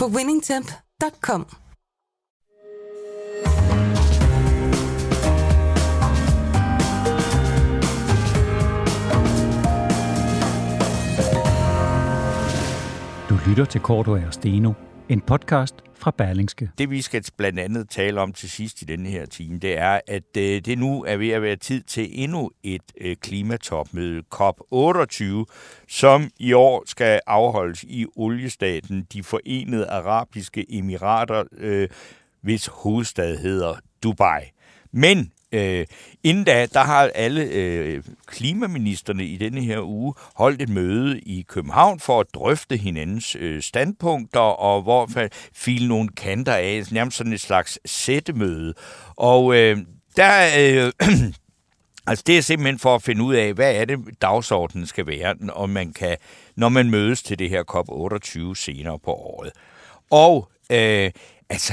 på winningtemp.com. Du lytter til Korto og Steno, en podcast fra Berlingske. Det vi skal blandt andet tale om til sidst i denne her time, det er, at øh, det nu er ved at være tid til endnu et øh, klimatopmøde, COP28, som i år skal afholdes i oliestaten De Forenede Arabiske Emirater, øh, hvis hovedstad hedder Dubai. Men Øh, inden da, der har alle øh, klimaministerne i denne her uge holdt et møde i København for at drøfte hinandens øh, standpunkter, og hvor file nogle kanter af, nærmest sådan et slags sættemøde. Og øh, der... Øh, Altså det er simpelthen for at finde ud af, hvad er det dagsordenen skal være, og man kan, når man mødes til det her COP28 senere på året. Og øh, altså,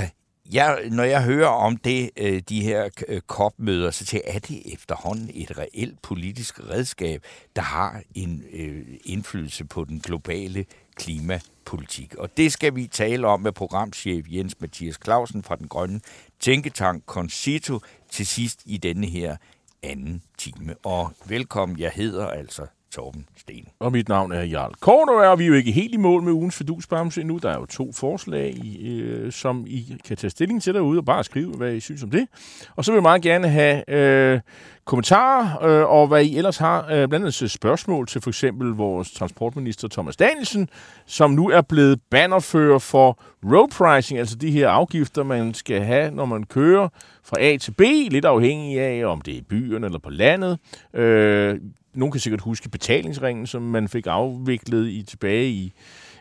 jeg, når jeg hører om det, øh, de her øh, kopmøder, øh, så til er det efterhånden et reelt politisk redskab, der har en øh, indflydelse på den globale klimapolitik. Og det skal vi tale om med programchef Jens Mathias Clausen fra den grønne tænketank Concito til sidst i denne her anden time. Og velkommen, jeg hedder altså Torben Sten. Og mit navn er Jarl Korno, og vi er jo ikke helt i mål med ugens fedusbamse endnu. Der er jo to forslag, øh, som I kan tage stilling til derude og bare skrive, hvad I synes om det. Og så vil jeg meget gerne have øh, kommentarer, øh, og hvad I ellers har. Øh, blandt andet spørgsmål til for eksempel vores transportminister Thomas Danielsen, som nu er blevet bannerfører for road pricing, altså de her afgifter, man skal have, når man kører fra A til B, lidt afhængig af, om det er i byerne eller på landet. Øh, nogen kan sikkert huske betalingsringen, som man fik afviklet i tilbage i,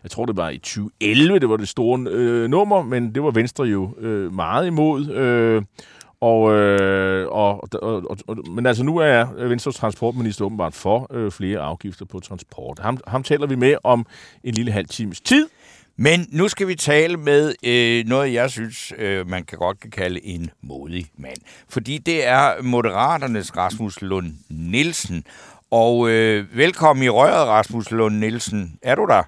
jeg tror det var i 2011, det var det store øh, nummer, men det var Venstre jo øh, meget imod. Øh, og, øh, og, og, og, og, men altså nu er Venstres transportminister åbenbart for øh, flere afgifter på transport. Ham, ham taler vi med om en lille halv times tid. Men nu skal vi tale med øh, noget, jeg synes, øh, man kan godt kan kalde en modig mand. Fordi det er Moderaternes Rasmus Lund Nielsen. Og øh, velkommen i røret, Rasmus Lund Nielsen. Er du der?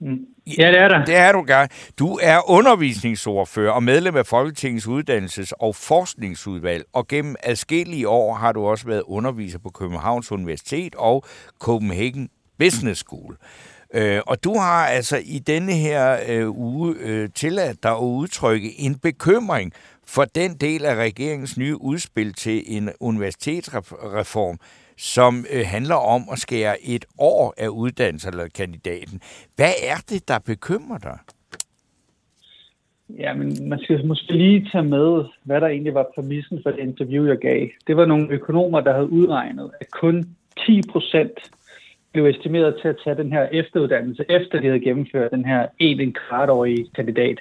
Mm. Ja, det er der. Det er du gerne. Du er undervisningsordfører og medlem af Folketingets Uddannelses- og Forskningsudvalg, og gennem adskillige år har du også været underviser på Københavns Universitet og Copenhagen Business School. Øh, og du har altså i denne her øh, uge øh, tilladt dig at udtrykke en bekymring for den del af regeringens nye udspil til en universitetsreform, som øh, handler om at skære et år af uddannelse eller kandidaten. Hvad er det, der bekymrer dig? Ja, men man skal måske lige tage med, hvad der egentlig var præmissen for det interview, jeg gav. Det var nogle økonomer, der havde udregnet, at kun 10 procent blev estimeret til at tage den her efteruddannelse, efter de havde gennemført den her en kvartårige kandidat.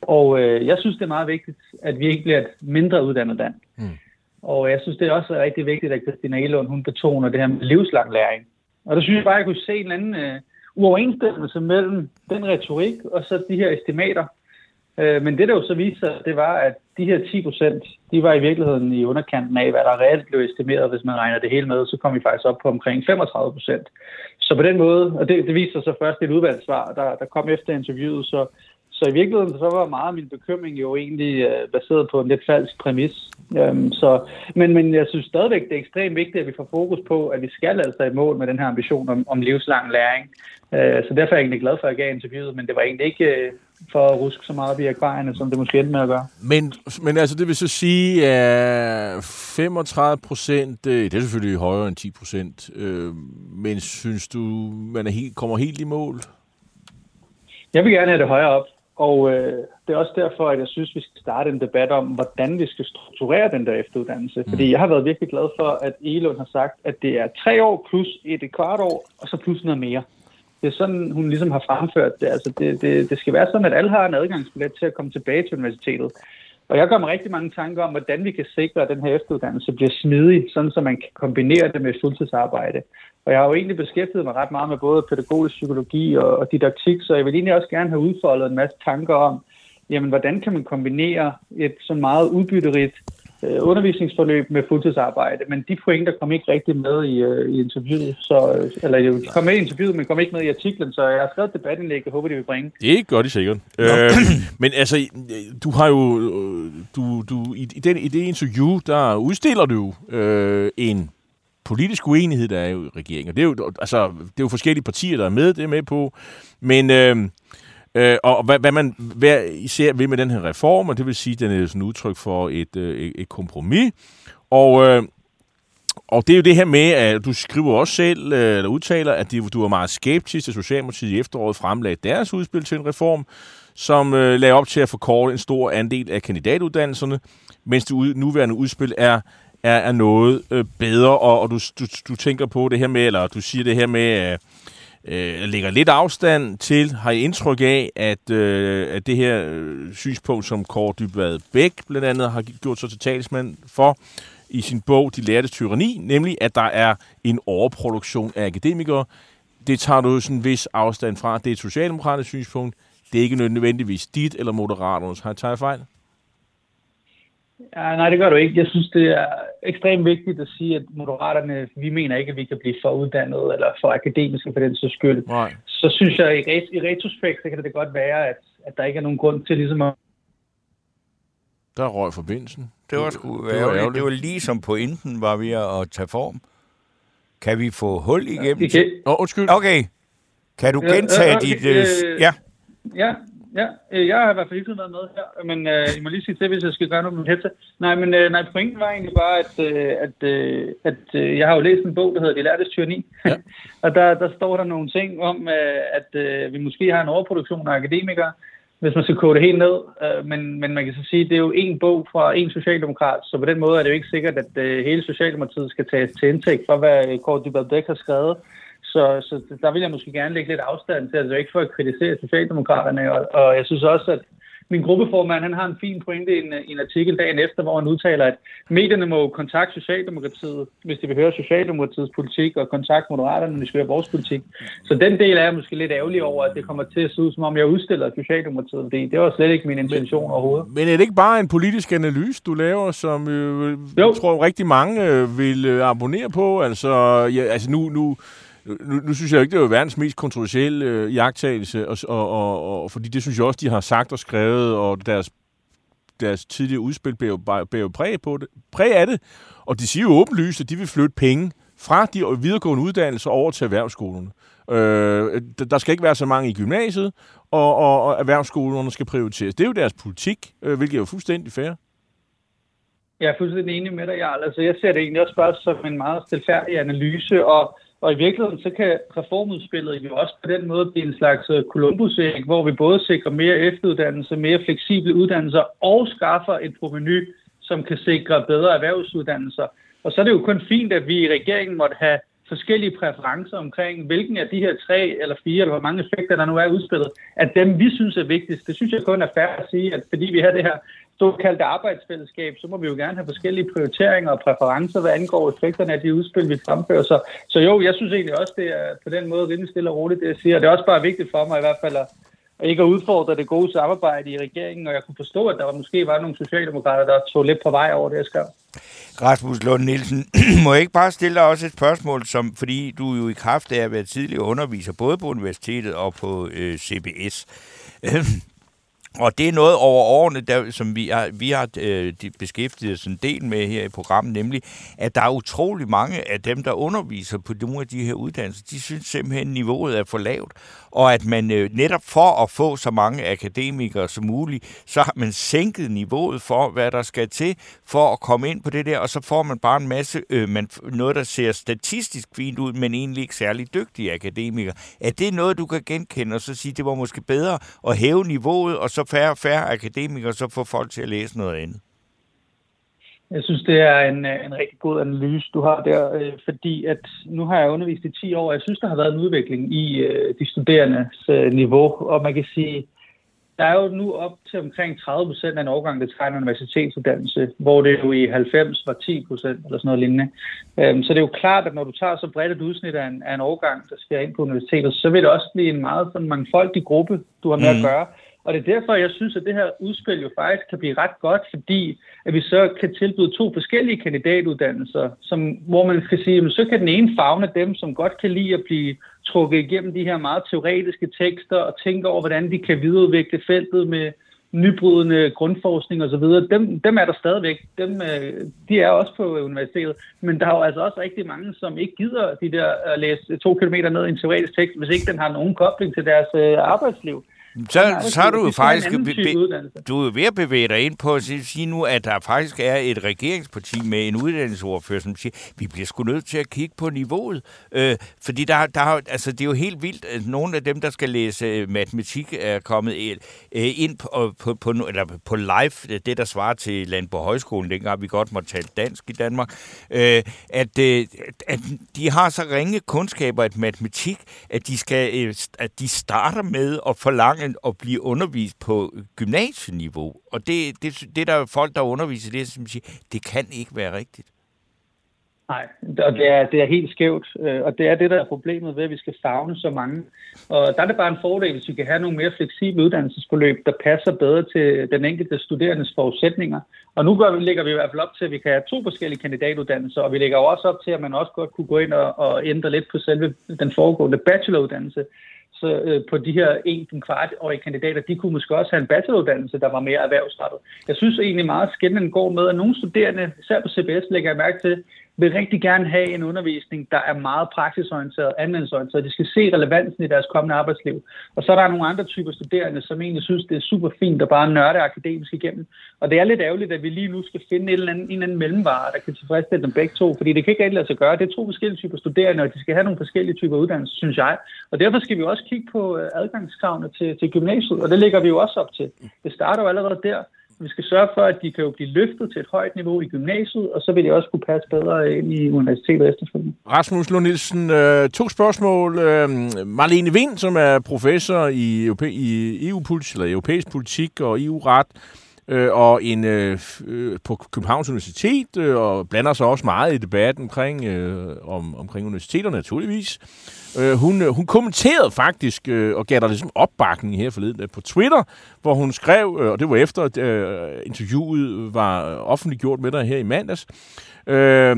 Og øh, jeg synes, det er meget vigtigt, at vi ikke bliver et mindre uddannet land. Mm. Og jeg synes, det er også rigtig vigtigt, at Christina Elund, hun betoner det her med livslang læring. Og der synes jeg bare, at jeg kunne se en anden øh, uoverensstemmelse mellem den retorik og så de her estimater. Øh, men det, der jo så viste sig, det var, at de her 10 procent, de var i virkeligheden i underkanten af, hvad der reelt blev estimeret, hvis man regner det hele med, så kom vi faktisk op på omkring 35 procent. Så på den måde, og det, det viste sig så først i et udvalgssvar, der, der kom efter interviewet, så, så i virkeligheden så var meget af min bekymring jo egentlig uh, baseret på en lidt falsk præmis. Um, så, men, men jeg synes stadigvæk, det er ekstremt vigtigt, at vi får fokus på, at vi skal altså i mål med den her ambition om, om livslang læring. Uh, så derfor er jeg egentlig glad for, at jeg gav interviewet, men det var egentlig ikke uh, for at ruske så meget op i akvarierne, som det måske endte med at gøre. Men, men altså, det vil så sige, at 35 procent, det er selvfølgelig højere end 10 procent, øh, men synes du, man er helt, kommer helt i mål? Jeg vil gerne have det højere op. Og øh, det er også derfor, at jeg synes, vi skal starte en debat om, hvordan vi skal strukturere den der efteruddannelse. Mm. Fordi jeg har været virkelig glad for, at Elund har sagt, at det er tre år plus et, et kvart år, og så plus noget mere. det er sådan, hun ligesom har fremført det. Altså, det, det, det skal være sådan, at alle har en adgangsbillet til at komme tilbage til universitetet. Og jeg gør mig rigtig mange tanker om, hvordan vi kan sikre, at den her efteruddannelse bliver smidig, sådan så man kan kombinere det med fuldtidsarbejde. Og jeg har jo egentlig beskæftiget mig ret meget med både pædagogisk psykologi og, og didaktik, så jeg vil egentlig også gerne have udfoldet en masse tanker om, jamen, hvordan kan man kombinere et så meget udbytterigt øh, undervisningsforløb med fuldtidsarbejde, men de pointer kom ikke rigtig med i, øh, i interviewet, så, øh, eller de kom med i interviewet, men kom ikke med i artiklen, så jeg har skrevet debatindlæg, jeg håber, de vil bringe. Det gør de sikkert. Øh, men altså, du har jo, øh, du, du, i, i, den, i det interview, der udstiller du øh, en politisk uenighed, der er jo i regeringen. Og det er jo, altså, det er jo forskellige partier, der er med, det er med på. Men, øh, øh, og hvad, hvad man hvad især vil med den her reform, og det vil sige, at den er sådan udtryk for et, øh, et kompromis. Og, øh, og det er jo det her med, at du skriver også selv, øh, eller udtaler, at du er meget skeptisk til Socialdemokratiet i efteråret fremlagde deres udspil til en reform, som øh, lagde op til at forkorte en stor andel af kandidatuddannelserne, mens det nuværende udspil er er, er noget øh, bedre, og, og du, du, du tænker på det her med, eller du siger det her med, øh, Øh, lægger lidt afstand til, har I indtryk af, at, øh, at det her øh, synspunkt, som Kåre Dybvad Bæk blandt andet har gjort sig til talsmand for i sin bog De lærte tyranni, nemlig at der er en overproduktion af akademikere. Det tager du sådan en vis afstand fra. Det er et socialdemokratisk synspunkt. Det er ikke nødvendigvis dit eller moderaternes. Har jeg taget fejl? Ja, nej, det gør du ikke. Jeg synes, det er ekstremt vigtigt at sige, at moderaterne, vi mener ikke, at vi kan blive for uddannet eller for akademiske for den så skyld. Nej. Så synes jeg, at i, i retrospekt, så kan det godt være, at, at der ikke er nogen grund til ligesom at... Der røg forbindelsen. Det var sgu det var, ærgerligt. det var lige som pointen var ved at tage form. Kan vi få hul igennem? Ja, kan... oh, undskyld. Okay. Kan du gentage ja, okay, dit... Øh, ja. Ja, Ja, øh, jeg har i hvert fald ikke været med her, men øh, I må lige sige til, hvis jeg skal gøre noget med headset. Nej, men øh, nej, pointen var egentlig bare, at, øh, at, øh, at øh, jeg har jo læst en bog, der hedder De lærtes tyranni, ja. og der, der står der nogle ting om, øh, at øh, vi måske har en overproduktion af akademikere, hvis man skal kode det helt ned. Øh, men, men man kan så sige, at det er jo en bog fra en socialdemokrat, så på den måde er det jo ikke sikkert, at øh, hele Socialdemokratiet skal tages til indtægt for, hvad Kåre Dybad Bæk har skrevet. Så, så der vil jeg måske gerne lægge lidt afstand til, altså ikke for at kritisere Socialdemokraterne, og, og jeg synes også, at min gruppeformand, han har en fin pointe i en, en artikel dagen efter, hvor han udtaler, at medierne må kontakte Socialdemokratiet, hvis de vil høre Socialdemokratiets politik, og kontakte Moderaterne, hvis de vil høre vores politik. Så den del er jeg måske lidt ærgerlig over, at det kommer til at se ud, som om jeg udstiller Socialdemokratiet, fordi det var slet ikke min intention men, overhovedet. Men er det ikke bare en politisk analyse, du laver, som øh, jeg tror rigtig mange øh, vil øh, abonnere på? Altså, ja, altså nu, nu nu, nu synes jeg ikke, det er verdens mest kontroversielle øh, jagttagelse, og, og, og, og, fordi det synes jeg også, de har sagt og skrevet, og deres, deres tidligere udspil bærer jo, præg, på det, præg af det. Og de siger jo åbenlyst, at de vil flytte penge fra de videregående uddannelser over til erhvervsskolerne. Øh, der skal ikke være så mange i gymnasiet, og, og, og erhvervsskolerne skal prioriteres. Det er jo deres politik, øh, hvilket er jo fuldstændig fair. Jeg er fuldstændig enig med dig, Jarl. Altså, jeg ser det egentlig også bare som en meget stilfærdig analyse, og og i virkeligheden, så kan reformudspillet jo også på den måde blive en slags øh, columbus hvor vi både sikrer mere efteruddannelse, mere fleksible uddannelser og skaffer et proveny, som kan sikre bedre erhvervsuddannelser. Og så er det jo kun fint, at vi i regeringen måtte have forskellige præferencer omkring, hvilken af de her tre eller fire, eller hvor mange effekter, der nu er udspillet, at dem vi synes er vigtigst. Det synes jeg kun er fair at sige, at fordi vi har det her såkaldte arbejdsfællesskab, så må vi jo gerne have forskellige prioriteringer og præferencer, hvad angår effekterne af de udspil, vi fremfører. Så, så jo, jeg synes egentlig også, det er på den måde rimelig stille og roligt, det jeg siger. Det er også bare vigtigt for mig i hvert fald at, ikke at udfordre det gode samarbejde i regeringen, og jeg kunne forstå, at der var, måske var nogle socialdemokrater, der tog lidt på vej over det, jeg skrev. Rasmus Lund Nielsen, må jeg ikke bare stille dig også et spørgsmål, som, fordi du jo i kraft af at være tidligere underviser, både på universitetet og på øh, CBS. Og det er noget over årene, der, som vi har, vi har øh, beskæftiget os en del med her i programmet, nemlig, at der er utrolig mange af dem, der underviser på nogle af de her uddannelser, de synes simpelthen, at niveauet er for lavt og at man øh, netop for at få så mange akademikere som muligt, så har man sænket niveauet for, hvad der skal til for at komme ind på det der, og så får man bare en masse, øh, man, noget, der ser statistisk fint ud, men egentlig ikke særlig dygtige akademikere. Er det noget, du kan genkende og så sige, det var måske bedre at hæve niveauet, og så færre og færre akademikere, så få folk til at læse noget andet? Jeg synes, det er en, en rigtig god analyse, du har der, øh, fordi at nu har jeg undervist i 10 år, og jeg synes, der har været en udvikling i øh, de studerendes øh, niveau, og man kan sige, der er jo nu op til omkring 30 procent af en årgang, der tager en universitetsuddannelse, hvor det jo i 90 var 10 procent eller sådan noget lignende. Øhm, så det er jo klart, at når du tager så bredt et udsnit af en, af en årgang, der skal ind på universitetet, så vil det også blive en meget sådan mangfoldig gruppe, du har med mm. at gøre. Og det er derfor, jeg synes, at det her udspil jo faktisk kan blive ret godt, fordi at vi så kan tilbyde to forskellige kandidatuddannelser, som, hvor man kan sige, at så kan den ene fagne dem, som godt kan lide at blive trukket igennem de her meget teoretiske tekster og tænke over, hvordan de kan videreudvikle feltet med nybrydende grundforskning osv., dem, dem er der stadigvæk. Dem, øh, de er også på universitetet. Men der er jo altså også rigtig mange, som ikke gider de der at læse to kilometer ned i en teoretisk tekst, hvis ikke den har nogen kobling til deres øh, arbejdsliv. Så, så er du jo faktisk be, du er ved at bevæge dig ind på at sige nu, at der faktisk er et regeringsparti med en uddannelsesordfører, som siger, vi bliver sgu nødt til at kigge på niveauet. Øh, fordi der, der altså, det er jo helt vildt, at nogle af dem, der skal læse øh, matematik, er kommet øh, ind på, på, på, eller på live, det der svarer til Landborg Højskolen, dengang vi godt må tale dansk i Danmark, øh, at, øh, at de har så ringe kundskaber i matematik, at de, skal, øh, at de starter med at forlange mangel at blive undervist på gymnasieniveau. Og det, det, det der er folk, der underviser det, som siger, det kan ikke være rigtigt. Nej, og det er, det er helt skævt, øh, og det er det, der er problemet ved, at vi skal savne så mange. Og der er det bare en fordel, hvis vi kan have nogle mere fleksible uddannelsesforløb, der passer bedre til den enkelte studerendes forudsætninger. Og nu gør vi, lægger vi i hvert fald op til, at vi kan have to forskellige kandidatuddannelser, og vi lægger også op til, at man også godt kunne gå ind og, og ændre lidt på selve den foregående bacheloruddannelse, så øh, på de her en, kvart årige kandidater, de kunne måske også have en bacheloruddannelse, der var mere erhvervsrettet. Jeg synes egentlig meget skændende går med, at nogle studerende, især på CBS, lægger jeg mærke til, vil rigtig gerne have en undervisning, der er meget praksisorienteret, anvendelsesorienteret. De skal se relevansen i deres kommende arbejdsliv. Og så er der nogle andre typer studerende, som egentlig synes, det er super fint at bare nørde akademisk igennem. Og det er lidt ærgerligt, at vi lige nu skal finde en eller anden, en eller anden mellemvare, der kan tilfredsstille dem begge to, fordi det kan ikke rigtig lade sig gøre. Det er to forskellige typer studerende, og de skal have nogle forskellige typer uddannelse, synes jeg. Og derfor skal vi også kigge på øh, adgangskravene til, til gymnasiet, og det lægger vi jo også op til. Det starter jo allerede der. Vi skal sørge for, at de kan jo blive løftet til et højt niveau i gymnasiet, og så vil de også kunne passe bedre ind i universitetet efterfølgende. Rasmus Lund Nielsen, øh, to spørgsmål. Øh, Marlene Vind, som er professor i, i EU-politik, eller europæisk politik og EU-ret, øh, og en øh, øh, på Københavns Universitet, øh, og blander sig også meget i debatten omkring, øh, om, omkring universiteterne naturligvis. Øh, hun, øh, hun kommenterede faktisk øh, og gav der ligesom opbakning her forleden øh, på Twitter, hvor hun skrev, øh, og det var efter at øh, interviewet var offentliggjort med dig her i mandags, øh,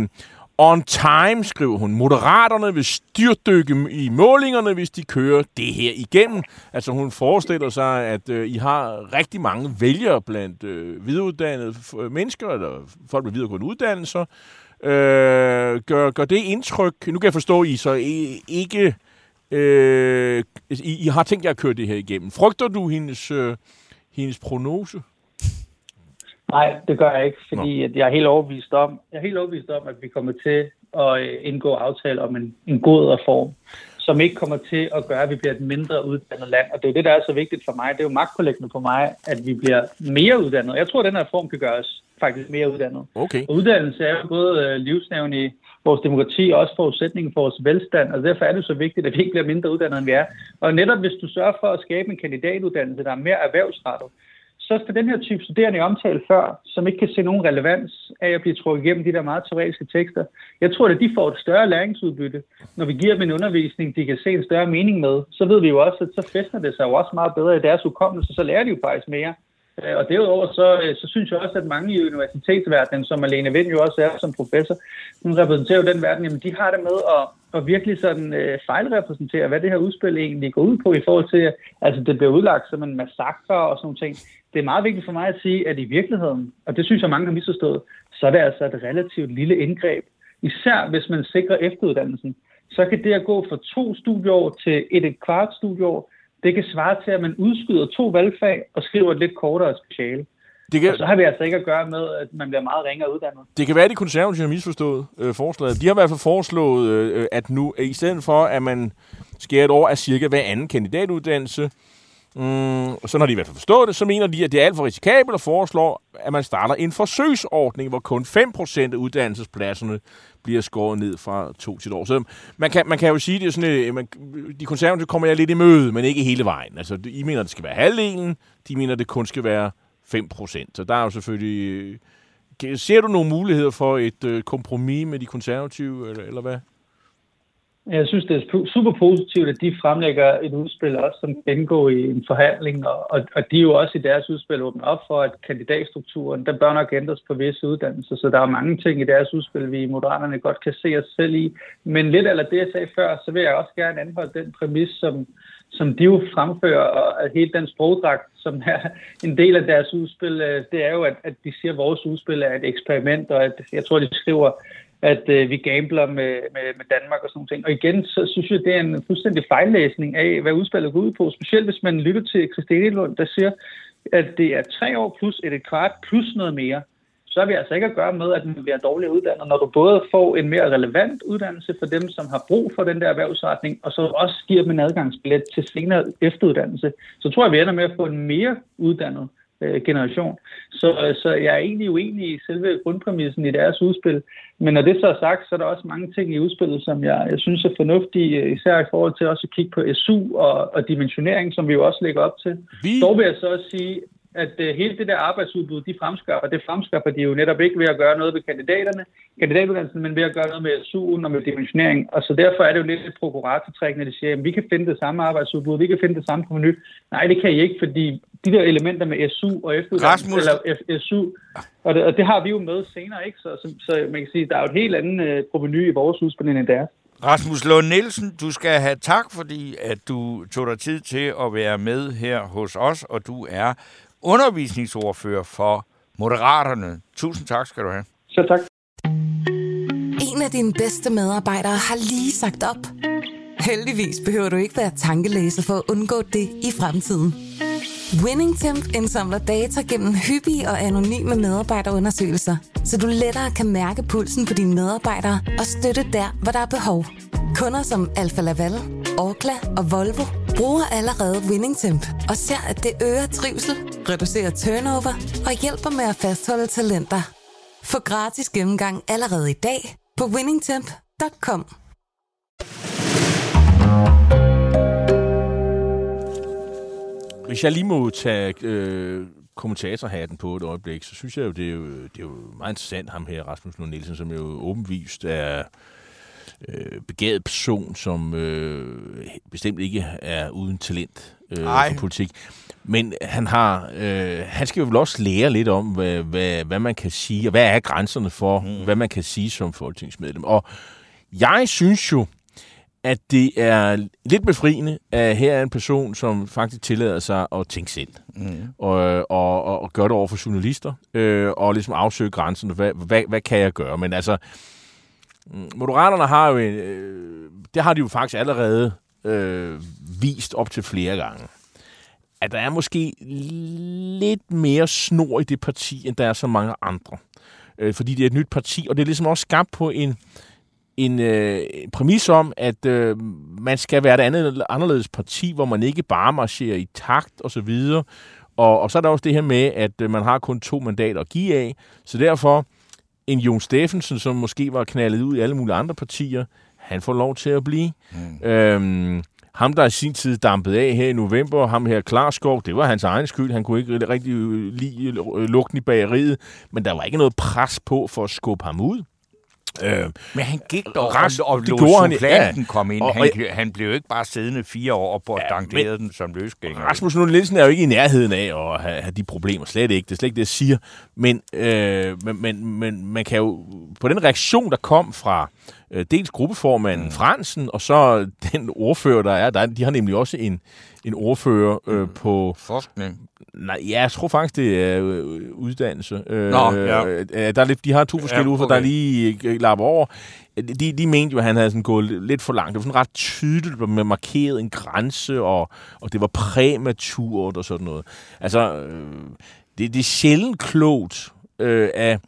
On time, skriver hun. Moderaterne vil styrtdykke i målingerne, hvis de kører det her igennem. Altså hun forestiller sig, at øh, I har rigtig mange vælgere blandt øh, videreuddannede mennesker, eller folk med videregående uddannelser. Øh, gør, gør det indtryk? Nu kan jeg forstå, at I så ikke... Øh, I, I har tænkt jer at køre det her igennem. Frygter du hendes, øh, hendes prognose? Nej, det gør jeg ikke, fordi at jeg er helt overbevist om, jeg er helt overbevist om, at vi kommer til at øh, indgå aftale om en, en god reform, som ikke kommer til at gøre, at vi bliver et mindre uddannet land. Og det er jo det, der er så vigtigt for mig. Det er jo magtpålæggende for mig, at vi bliver mere uddannet. Jeg tror, at den her reform kan gøre os faktisk mere uddannet. Okay. Og uddannelse er jo både øh, livsnævn i vores demokrati og også forudsætningen for vores velstand, og derfor er det så vigtigt, at vi ikke bliver mindre uddannet, end vi er. Og netop hvis du sørger for at skabe en kandidatuddannelse, der er mere erhvervsrettet, så skal den her type studerende, jeg omtalte før, som ikke kan se nogen relevans af at blive trukket igennem de der meget teoretiske tekster, jeg tror, at de får et større læringsudbytte, når vi giver dem en undervisning, de kan se en større mening med. Så ved vi jo også, at så fester det sig jo også meget bedre i deres hukommelse, så lærer de jo faktisk mere. Øh, og derudover så, øh, så synes jeg også, at mange i universitetsverdenen, som Alene Vind jo også er som professor, hun repræsenterer jo den verden, jamen de har det med at, at virkelig sådan øh, fejlrepræsentere, hvad det her udspil egentlig går ud på i forhold til, altså det bliver udlagt som en massakre og sådan noget. ting det er meget vigtigt for mig at sige, at i virkeligheden, og det synes jeg mange har misforstået, så er det altså et relativt lille indgreb. Især hvis man sikrer efteruddannelsen, så kan det at gå fra to studieår til et, et kvart studieår, det kan svare til, at man udskyder to valgfag og skriver et lidt kortere speciale. Det kan, og så har vi altså ikke at gøre med, at man bliver meget ringere uddannet. Det kan være, at de konservative har misforstået øh, forslaget. De har i hvert fald foreslået, øh, at nu, i stedet for, at man skærer et år af cirka hver anden kandidatuddannelse, Mm, så sådan har de i hvert fald forstået det, så mener de, at det er alt for risikabelt og foreslår, at man starter en forsøgsordning, hvor kun 5% af uddannelsespladserne bliver skåret ned fra to til et år. Så man kan, man kan jo sige, det er sådan, at man, de konservative kommer jeg lidt i møde, men ikke hele vejen. Altså, I mener, det skal være halvdelen, de mener, det kun skal være 5%. Så der er jo selvfølgelig... Øh, ser du nogle muligheder for et øh, kompromis med de konservative, eller, eller hvad? Jeg synes, det er super positivt, at de fremlægger et udspil også, som kan indgå i en forhandling, og, og, og de er jo også i deres udspil åbne op for, at kandidatstrukturen, der bør nok ændres på visse uddannelser, så der er mange ting i deres udspil, vi i Moderaterne godt kan se os selv i. Men lidt eller det, jeg sagde før, så vil jeg også gerne anholde den præmis, som, som de jo fremfører, og at hele den sprogdragt, som er en del af deres udspil, øh, det er jo, at, at de siger, at vores udspil er et eksperiment, og at jeg tror, de skriver, at øh, vi gambler med, med, med Danmark og sådan ting. Og igen, så synes jeg, det er en fuldstændig fejllæsning af, hvad udspillet går ud på. Specielt hvis man lytter til Christine Lund, der siger, at det er tre år plus et, et kvart plus noget mere. Så har vi altså ikke at gøre med, at man bliver dårligere uddannet, når du både får en mere relevant uddannelse for dem, som har brug for den der erhvervsretning, og så også giver dem en adgangsbillet til senere efteruddannelse. Så tror jeg, vi ender med at få en mere uddannet øh, generation. Så, så jeg er egentlig uenig i selve grundpræmissen i deres udspil. Men når det så er sagt, så er der også mange ting i udspillet, som jeg, jeg synes er fornuftige, især i forhold til også at kigge på SU og, og dimensionering, som vi jo også lægger op til. Vi... Dog vil jeg så også sige, at uh, hele det der arbejdsudbud, de fremskaffer, det fremskaffer de jo netop ikke ved at gøre noget ved kandidaterne, kandidatuddannelsen, men ved at gøre noget med SU'en og med dimensionering. Og så derfor er det jo lidt et prokuratortræk, når de siger, at vi kan finde det samme arbejdsudbud, vi kan finde det samme proveny. Nej, det kan I ikke, fordi de der elementer med SU og efteruddannelse, eller SU, og det, og det har vi jo med senere, ikke? Så, så, så man kan sige, der er jo et helt andet uh, proveny i vores udspil end deres. Rasmus Lund Nielsen, du skal have tak, fordi at du tog dig tid til at være med her hos os, og du er undervisningsordfører for Moderaterne. Tusind tak skal du have. Så tak. En af dine bedste medarbejdere har lige sagt op. Heldigvis behøver du ikke være tankelæser for at undgå det i fremtiden. WinningTemp indsamler data gennem hyppige og anonyme medarbejderundersøgelser, så du lettere kan mærke pulsen på dine medarbejdere og støtte der, hvor der er behov. Kunder som Alfa Laval, Orkla og Volvo bruger allerede WinningTemp og ser, at det øger trivsel, reducerer turnover og hjælper med at fastholde talenter. Få gratis gennemgang allerede i dag på winningtemp.com. Hvis jeg lige må tage øh, kommentatorhatten på et øjeblik, så synes jeg jo, det er jo, det er jo meget interessant, ham her, Rasmus Lund Nielsen, som jo åbenvist er øh, begavet person, som øh, bestemt ikke er uden talent øh, for politik. Men han har, øh, han skal jo vel også lære lidt om, hvad, hvad, hvad man kan sige, og hvad er grænserne for, mm. hvad man kan sige som folketingsmedlem. Og jeg synes jo, at det er lidt befriende, at her er en person, som faktisk tillader sig at tænke selv. Mm. Og, og, og, og gøre det over for journalister, øh, og ligesom afsøge grænserne. Hvad, hvad, hvad kan jeg gøre? Men altså, Mm, Moderaterne har jo, en, øh, det har de jo faktisk allerede øh, vist op til flere gange, at der er måske lidt mere snor i det parti, end der er så mange andre. Øh, fordi det er et nyt parti, og det er ligesom også skabt på en, en øh, præmis om, at øh, man skal være et andet, anderledes parti, hvor man ikke bare marcherer i takt og så videre. Og, og så er der også det her med, at øh, man har kun to mandater at give af. Så derfor, en Jon Steffensen, som måske var knaldet ud i alle mulige andre partier, han får lov til at blive. Mm. Øhm, ham, der i sin tid dampede af her i november, ham her Klarskov, det var hans egen skyld. Han kunne ikke rigtig lide lugten i bageriet, men der var ikke noget pres på for at skubbe ham ud. Øh, Men han gik dog rest, og, og lå supplanten ja, kom ind. Og, han, han blev jo ikke bare siddende fire år og ja, den som løsgænger. Rasmus Lund Nielsen er jo ikke i nærheden af at have, have de problemer. Slet ikke. Det er slet ikke det, jeg siger. Men, øh, men, men, men man kan jo... På den reaktion, der kom fra øh, dels gruppeformanden mm. Fransen, og så den ordfører, der er, der, de har nemlig også en, en ordfører øh, mm. på... Forskning. Nej, ja, jeg tror faktisk, det er øh, uddannelse. Øh, Nå, ja. Øh, der er lidt, de har to forskellige ja, okay. ordfører, der lige øh, lapper over. De, de mente jo, at han havde sådan gået lidt for langt. Det var sådan ret tydeligt med markeret en grænse, og, og det var præmaturt og sådan noget. Altså, øh, det, det er sjældent klogt øh, af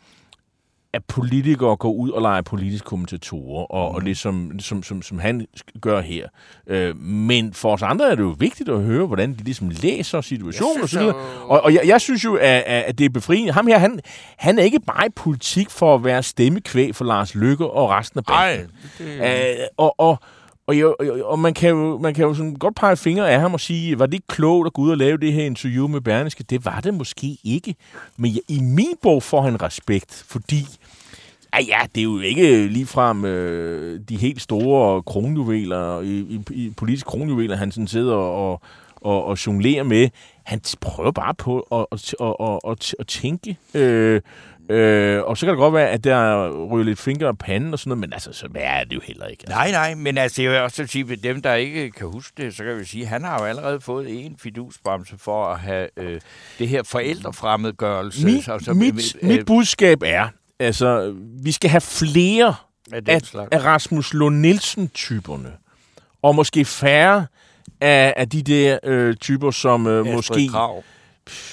at politikere går ud og leger politiske kommentatorer, og, mm. og det som, som, som, som han gør her. Øh, men for os andre er det jo vigtigt at høre, hvordan de ligesom læser situationen og så videre. Og, og jeg, jeg synes jo, at, at det er befriende. Ham her, han, han er ikke bare i politik for at være stemmekvæg for Lars Lykke og resten af banden. Nej. Det... Øh, og, og, og, jo, og man kan jo, man kan jo sådan godt pege fingre af ham og sige, var det ikke klogt at gå ud og lave det her interview med Berneske? Det var det måske ikke. Men jeg, i min bog får han respekt, fordi Ja, ja, det er jo ikke ligefrem øh, de helt store kronjuveler, i, i, i politiske kronjuveler, han sådan sidder og, og, og jonglerer med. Han prøver bare på at, at, at, at, at tænke øh, Øh, og så kan det godt være, at der ryger lidt fingre af panden og sådan noget, men altså, så er det jo heller ikke. Altså. Nej, nej, men altså, jeg vil også sige, at dem, der ikke kan huske det, så kan vi sige, at han har jo allerede fået en fidusbremse for at have øh, det her forældrefremmedgørelse. Mit, altså, mit, øh, mit budskab er, altså, vi skal have flere af, af, af Rasmus Lund Nielsen-typerne, og måske færre af, af de der øh, typer, som øh, måske... Krav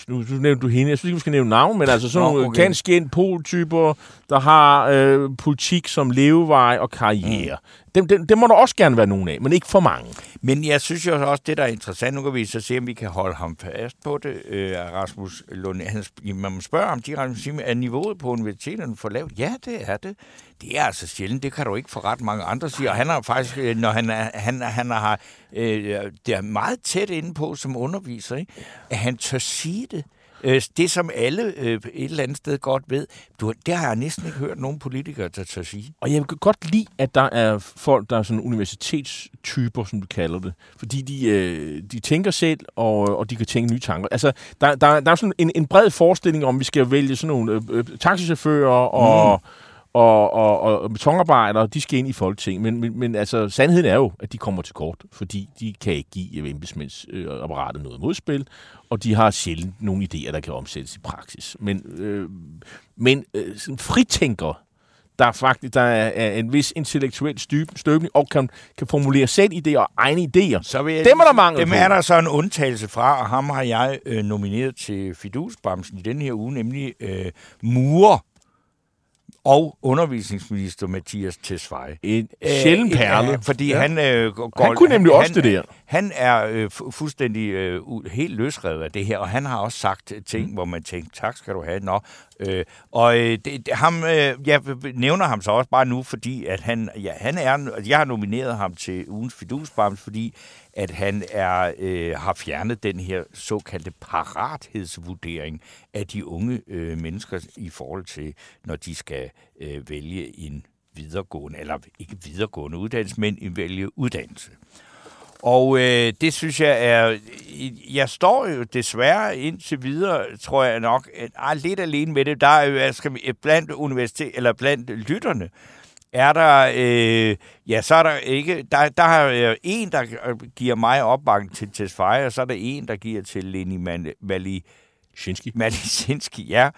nu, nu nævnte du hende, jeg synes ikke, vi skal nævne navn, men altså sådan nogle okay. kanskjent poltyper, der har øh, politik som levevej og karriere. Mm. Dem, dem, dem må der også gerne være nogen af, men ikke for mange. Men jeg synes jo også, det der er interessant, nu kan vi så se, om vi kan holde ham fast på det, øh, Rasmus Lund. Han, man spørger ham direkte, er niveauet på universiteterne for lavt? Ja, det er det. Det er altså sjældent, det kan du ikke for ret mange andre sige. Og han har faktisk, øh, når han, er, han, han har, øh, det er meget tæt inde på som underviser, ikke? at han tør sige det. Øh, det, som alle øh, et eller andet sted godt ved, du, det har jeg næsten ikke hørt nogen politikere, der tør sige. Og jeg kan godt lide, at der er folk, der er sådan universitetstyper, som du kalder det. Fordi de, øh, de tænker selv, og, og de kan tænke nye tanker. Altså, der, der, der er sådan en, en bred forestilling om, at vi skal vælge sådan nogle øh, øh taxichauffører og... Mm og, og, og betonarbejdere, de skal ind i Folketing. Men, men, men altså, sandheden er jo, at de kommer til kort, fordi de kan ikke give embedsmændsapparatet øh, noget modspil, og de har sjældent nogle idéer, der kan omsættes i praksis. Men, øh, men øh, sådan fritænker, der faktisk der er, er en vis intellektuel støbning, og kan, kan formulere selv idéer og egne idéer. Så vil jeg, dem er der mangel Dem på. er der så en undtagelse fra, og ham har jeg øh, nomineret til Fidusbremsen i den her uge, nemlig øh, Mure og undervisningsminister Mathias Tesfaye. En sjælden perle. Øh, fordi ja. han øh, går... Han kunne nemlig han, også det der. Han er øh, fuldstændig øh, helt løsrevet af det her, og han har også sagt ting, mm. hvor man tænker, tak skal du have. Nå. Øh, og øh, det, det, ham, øh, jeg nævner ham så også bare nu, fordi at han, ja, han er, jeg har nomineret ham til ugens fidusbams, fordi at han er øh, har fjernet den her såkaldte parathedsvurdering af de unge øh, mennesker i forhold til, når de skal øh, vælge en videregående, eller ikke videregående uddannelse, men en vælge uddannelse. Og øh, det synes jeg er... Jeg står jo desværre indtil videre, tror jeg nok, er lidt alene med det. Der er jo skal, blandt universitet, eller blandt lytterne, er der, øh, ja, så er der ikke, der, der er en, der giver mig opbakning til Tesfaye, og så er der en, der giver til Leni Malisinski. Malisinski, ja.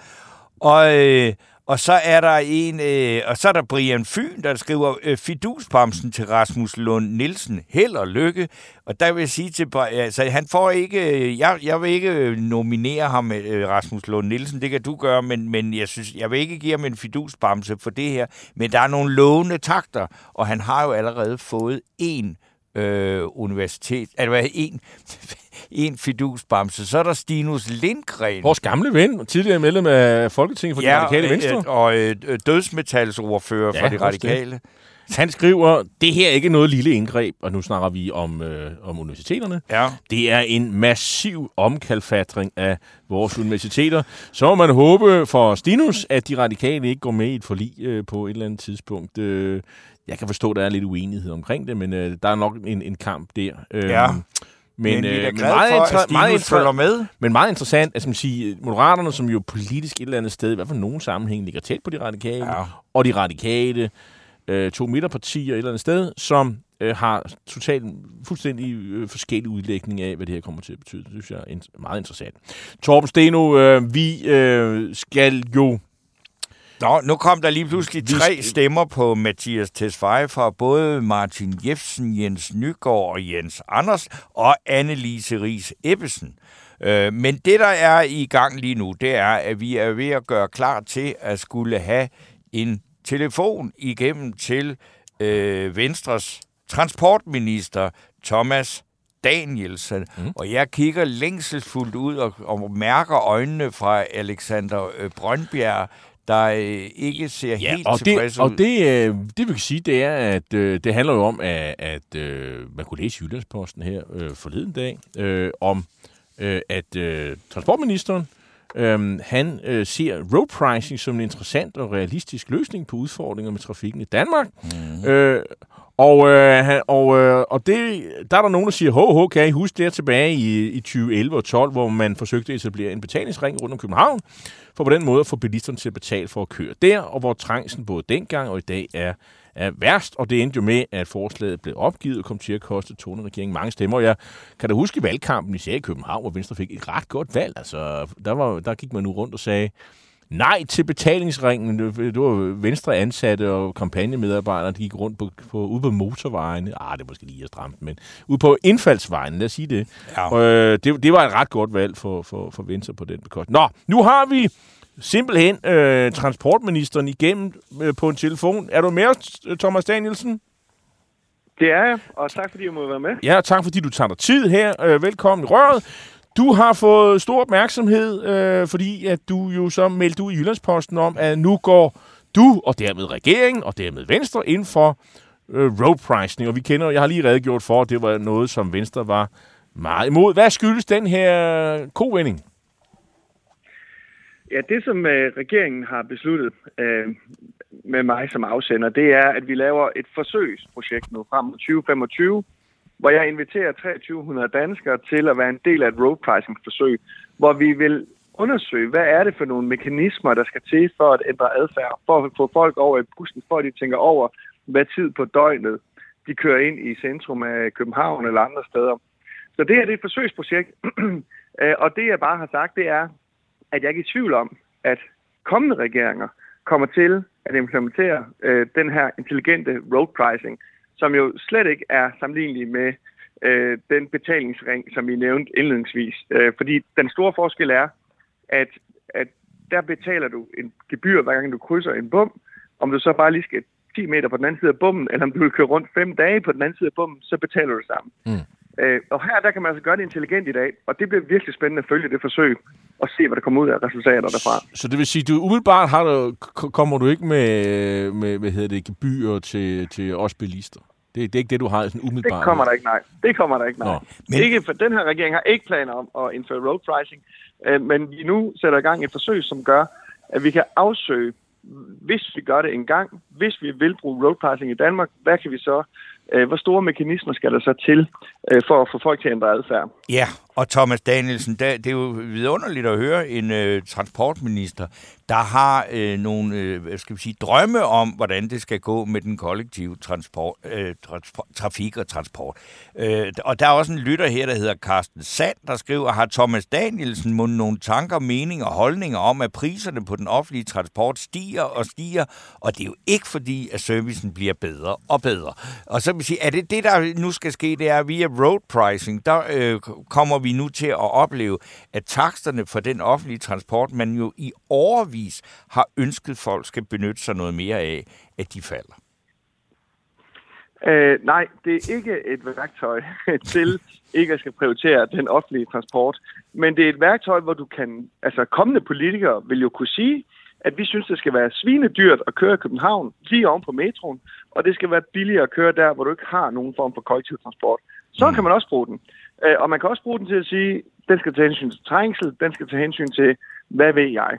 Og, øh, og så er der en, øh, og så er der Brian Fyn, der skriver øh, fiduspamsen til Rasmus Lund Nielsen. Held og lykke. Og der vil jeg sige til, altså han får ikke, øh, jeg, jeg vil ikke øh, nominere ham, øh, Rasmus Lund Nielsen, det kan du gøre, men, men jeg synes, jeg vil ikke give ham en fiduspamse for det her. Men der er nogle lovende takter, og han har jo allerede fået en øh, universitet, altså en, en fidusbamse. Så er der Stinus Lindgren. Vores gamle ven, tidligere medlem af Folketinget for ja, de radikale venstre. Øh, og øh, dødsmetalsordfører ja, for de radikale. Det. Han skriver, det her er ikke noget lille indgreb, og nu snakker vi om, øh, om universiteterne. Ja. Det er en massiv omkalfatring af vores universiteter. Så må man håbe for Stinus, at de radikale ikke går med i et forlig øh, på et eller andet tidspunkt. Øh, jeg kan forstå, at der er lidt uenighed omkring det, men øh, der er nok en, en kamp der. Øh, ja. Men, men, øh, men meget, for, inter- meget, inter- med. men meget interessant, at man sige, Moderaterne, som jo politisk et eller andet sted, i hvert fald nogen sammenhæng, ligger tæt på de radikale, ja. og de radikale, øh, to midterpartier et eller andet sted, som øh, har totalt fuldstændig øh, forskellig udlægning af, hvad det her kommer til at betyde. Det synes jeg er meget interessant. Torben Steno, øh, vi øh, skal jo Nå, nu kom der lige pludselig tre stemmer på Mathias Tesfaye fra både Martin Jefsen, Jens Nygaard og Jens Anders og Annelise Ries Ebbesen. Øh, men det, der er i gang lige nu, det er, at vi er ved at gøre klar til at skulle have en telefon igennem til øh, Venstres transportminister Thomas Danielsen, mm. og jeg kigger længselsfuldt ud og, og mærker øjnene fra Alexander øh, Brøndbjerg, der øh, ikke ser ja, helt og tilfreds det, ud. Og det, øh, det vi kan sige, det er, at øh, det handler jo om, at, at øh, man kunne læse i Jyllandsposten her øh, forleden dag, øh, om øh, at øh, transportministeren, øh, han øh, ser road pricing som en interessant og realistisk løsning på udfordringer med trafikken i Danmark. Mm. Øh, og, øh, og, øh, og det, der er der nogen, der siger, ho, ho, kan I huske det tilbage i, i 2011 og 12, hvor man forsøgte at etablere en betalingsring rundt om København, for på den måde at få bilisterne til at betale for at køre der, og hvor trængsen både dengang og i dag er, er værst, og det endte jo med, at forslaget blev opgivet og kom til at koste Tone-regeringen mange stemmer. Jeg kan da huske i valgkampen, især i København, hvor Venstre fik et ret godt valg. Altså, der, var, der gik man nu rundt og sagde, nej til betalingsringen. Det var venstre ansatte og kampagnemedarbejdere, der gik rundt på, på, ude på motorvejene. Ah, det er måske lige at stramme den, men ude på indfaldsvejen, lad os sige det. Ja. Øh, det, det var et ret godt valg for, for, for Venstre på den bekostning. Nå, nu har vi simpelthen øh, transportministeren igennem øh, på en telefon. Er du med os, Thomas Danielsen? Det er jeg, og tak fordi jeg må være med. Ja, tak fordi du tager dig tid her. Øh, velkommen i røret. Du har fået stor opmærksomhed, øh, fordi at du jo så meldte ud i Jyllandsposten om, at nu går du, og dermed regeringen, og dermed Venstre, ind for øh, road pricing. Og vi kender, jeg har lige redegjort for, at det var noget, som Venstre var meget imod. Hvad skyldes den her kovending? Ja, det som øh, regeringen har besluttet øh, med mig som afsender, det er, at vi laver et forsøgsprojekt nu frem mod 2025, hvor jeg inviterer 2300 danskere til at være en del af et road pricing forsøg, hvor vi vil undersøge, hvad er det for nogle mekanismer, der skal til for at ændre adfærd, for at få folk over i bussen, for at de tænker over, hvad tid på døgnet de kører ind i centrum af København eller andre steder. Så det her det er et forsøgsprojekt, øh, og det jeg bare har sagt, det er, at jeg ikke er i tvivl om, at kommende regeringer kommer til at implementere øh, den her intelligente road pricing, som jo slet ikke er sammenlignelig med øh, den betalingsring, som vi nævnte indledningsvis. Øh, fordi den store forskel er, at, at der betaler du en gebyr, hver gang du krydser en bum. Om du så bare lige skal 10 meter på den anden side af bommen, eller om du vil køre rundt 5 dage på den anden side af bommen, så betaler du det samme. Mm. Øh, og her der kan man altså gøre det intelligent i dag, og det bliver virkelig spændende at følge det forsøg og se, hvad der kommer ud af resultater derfra. Så det vil sige, du umiddelbart har du, kommer du ikke med, med hvad hedder det, gebyrer til, til os bilister? Det, det er ikke det, du har sådan Det umiddelbart. kommer der ikke, nej. Det kommer der ikke, nej. Nå. Men... Ikke, for den her regering har ikke planer om at indføre road pricing, øh, men vi nu sætter i gang et forsøg, som gør, at vi kan afsøge, hvis vi gør det en gang, hvis vi vil bruge road pricing i Danmark, hvad kan vi så, øh, hvor store mekanismer skal der så til øh, for at få folk til at ændre adfærd? Ja, og Thomas Danielsen, der, det er jo vidunderligt at høre en øh, transportminister, der har øh, nogle øh, hvad skal vi sige, drømme om, hvordan det skal gå med den kollektive transport, øh, transport, trafik og transport. Øh, og der er også en lytter her, der hedder Carsten Sand, der skriver, har Thomas Danielsen må nogle tanker, meninger og holdninger om, at priserne på den offentlige transport stiger og stiger, og det er jo ikke fordi, at servicen bliver bedre og bedre. Og så man sige, er det det, der nu skal ske, det er via road pricing, der øh, kommer vi nu til at opleve, at taksterne for den offentlige transport, man jo i overvis har ønsket folk skal benytte sig noget mere af, at de falder. Øh, nej, det er ikke et værktøj til ikke at skal prioritere den offentlige transport, men det er et værktøj, hvor du kan, altså kommende politikere vil jo kunne sige, at vi synes, det skal være svinedyrt at køre i København lige oven på metroen, og det skal være billigere at køre der, hvor du ikke har nogen form for kollektiv transport. Så kan man også bruge den. Øh, og man kan også bruge den til at sige, den skal tage hensyn til trængsel, den skal tage hensyn til, hvad ved jeg.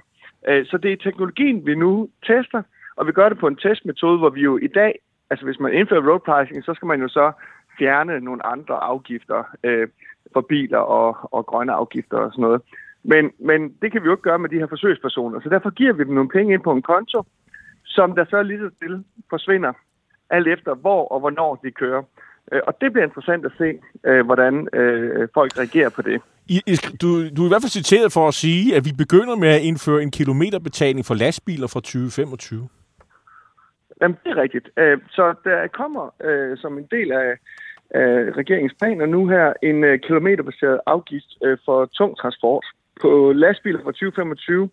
Øh, så det er teknologien, vi nu tester, og vi gør det på en testmetode, hvor vi jo i dag, altså hvis man indfører road pricing, så skal man jo så fjerne nogle andre afgifter øh, for biler og, og grønne afgifter og sådan noget. Men, men det kan vi jo ikke gøre med de her forsøgspersoner, så derfor giver vi dem nogle penge ind på en konto, som der så lige så stille forsvinder, alt efter hvor og hvornår de kører. Øh, Og det bliver interessant at se, øh, hvordan øh, folk reagerer på det. I, du, du er i hvert fald citeret for at sige, at vi begynder med at indføre en kilometerbetaling for lastbiler fra 2025. Jamen, det er rigtigt. Så der kommer som en del af, regeringens planer nu her en kilometerbaseret afgift for tung transport på lastbiler fra 2025.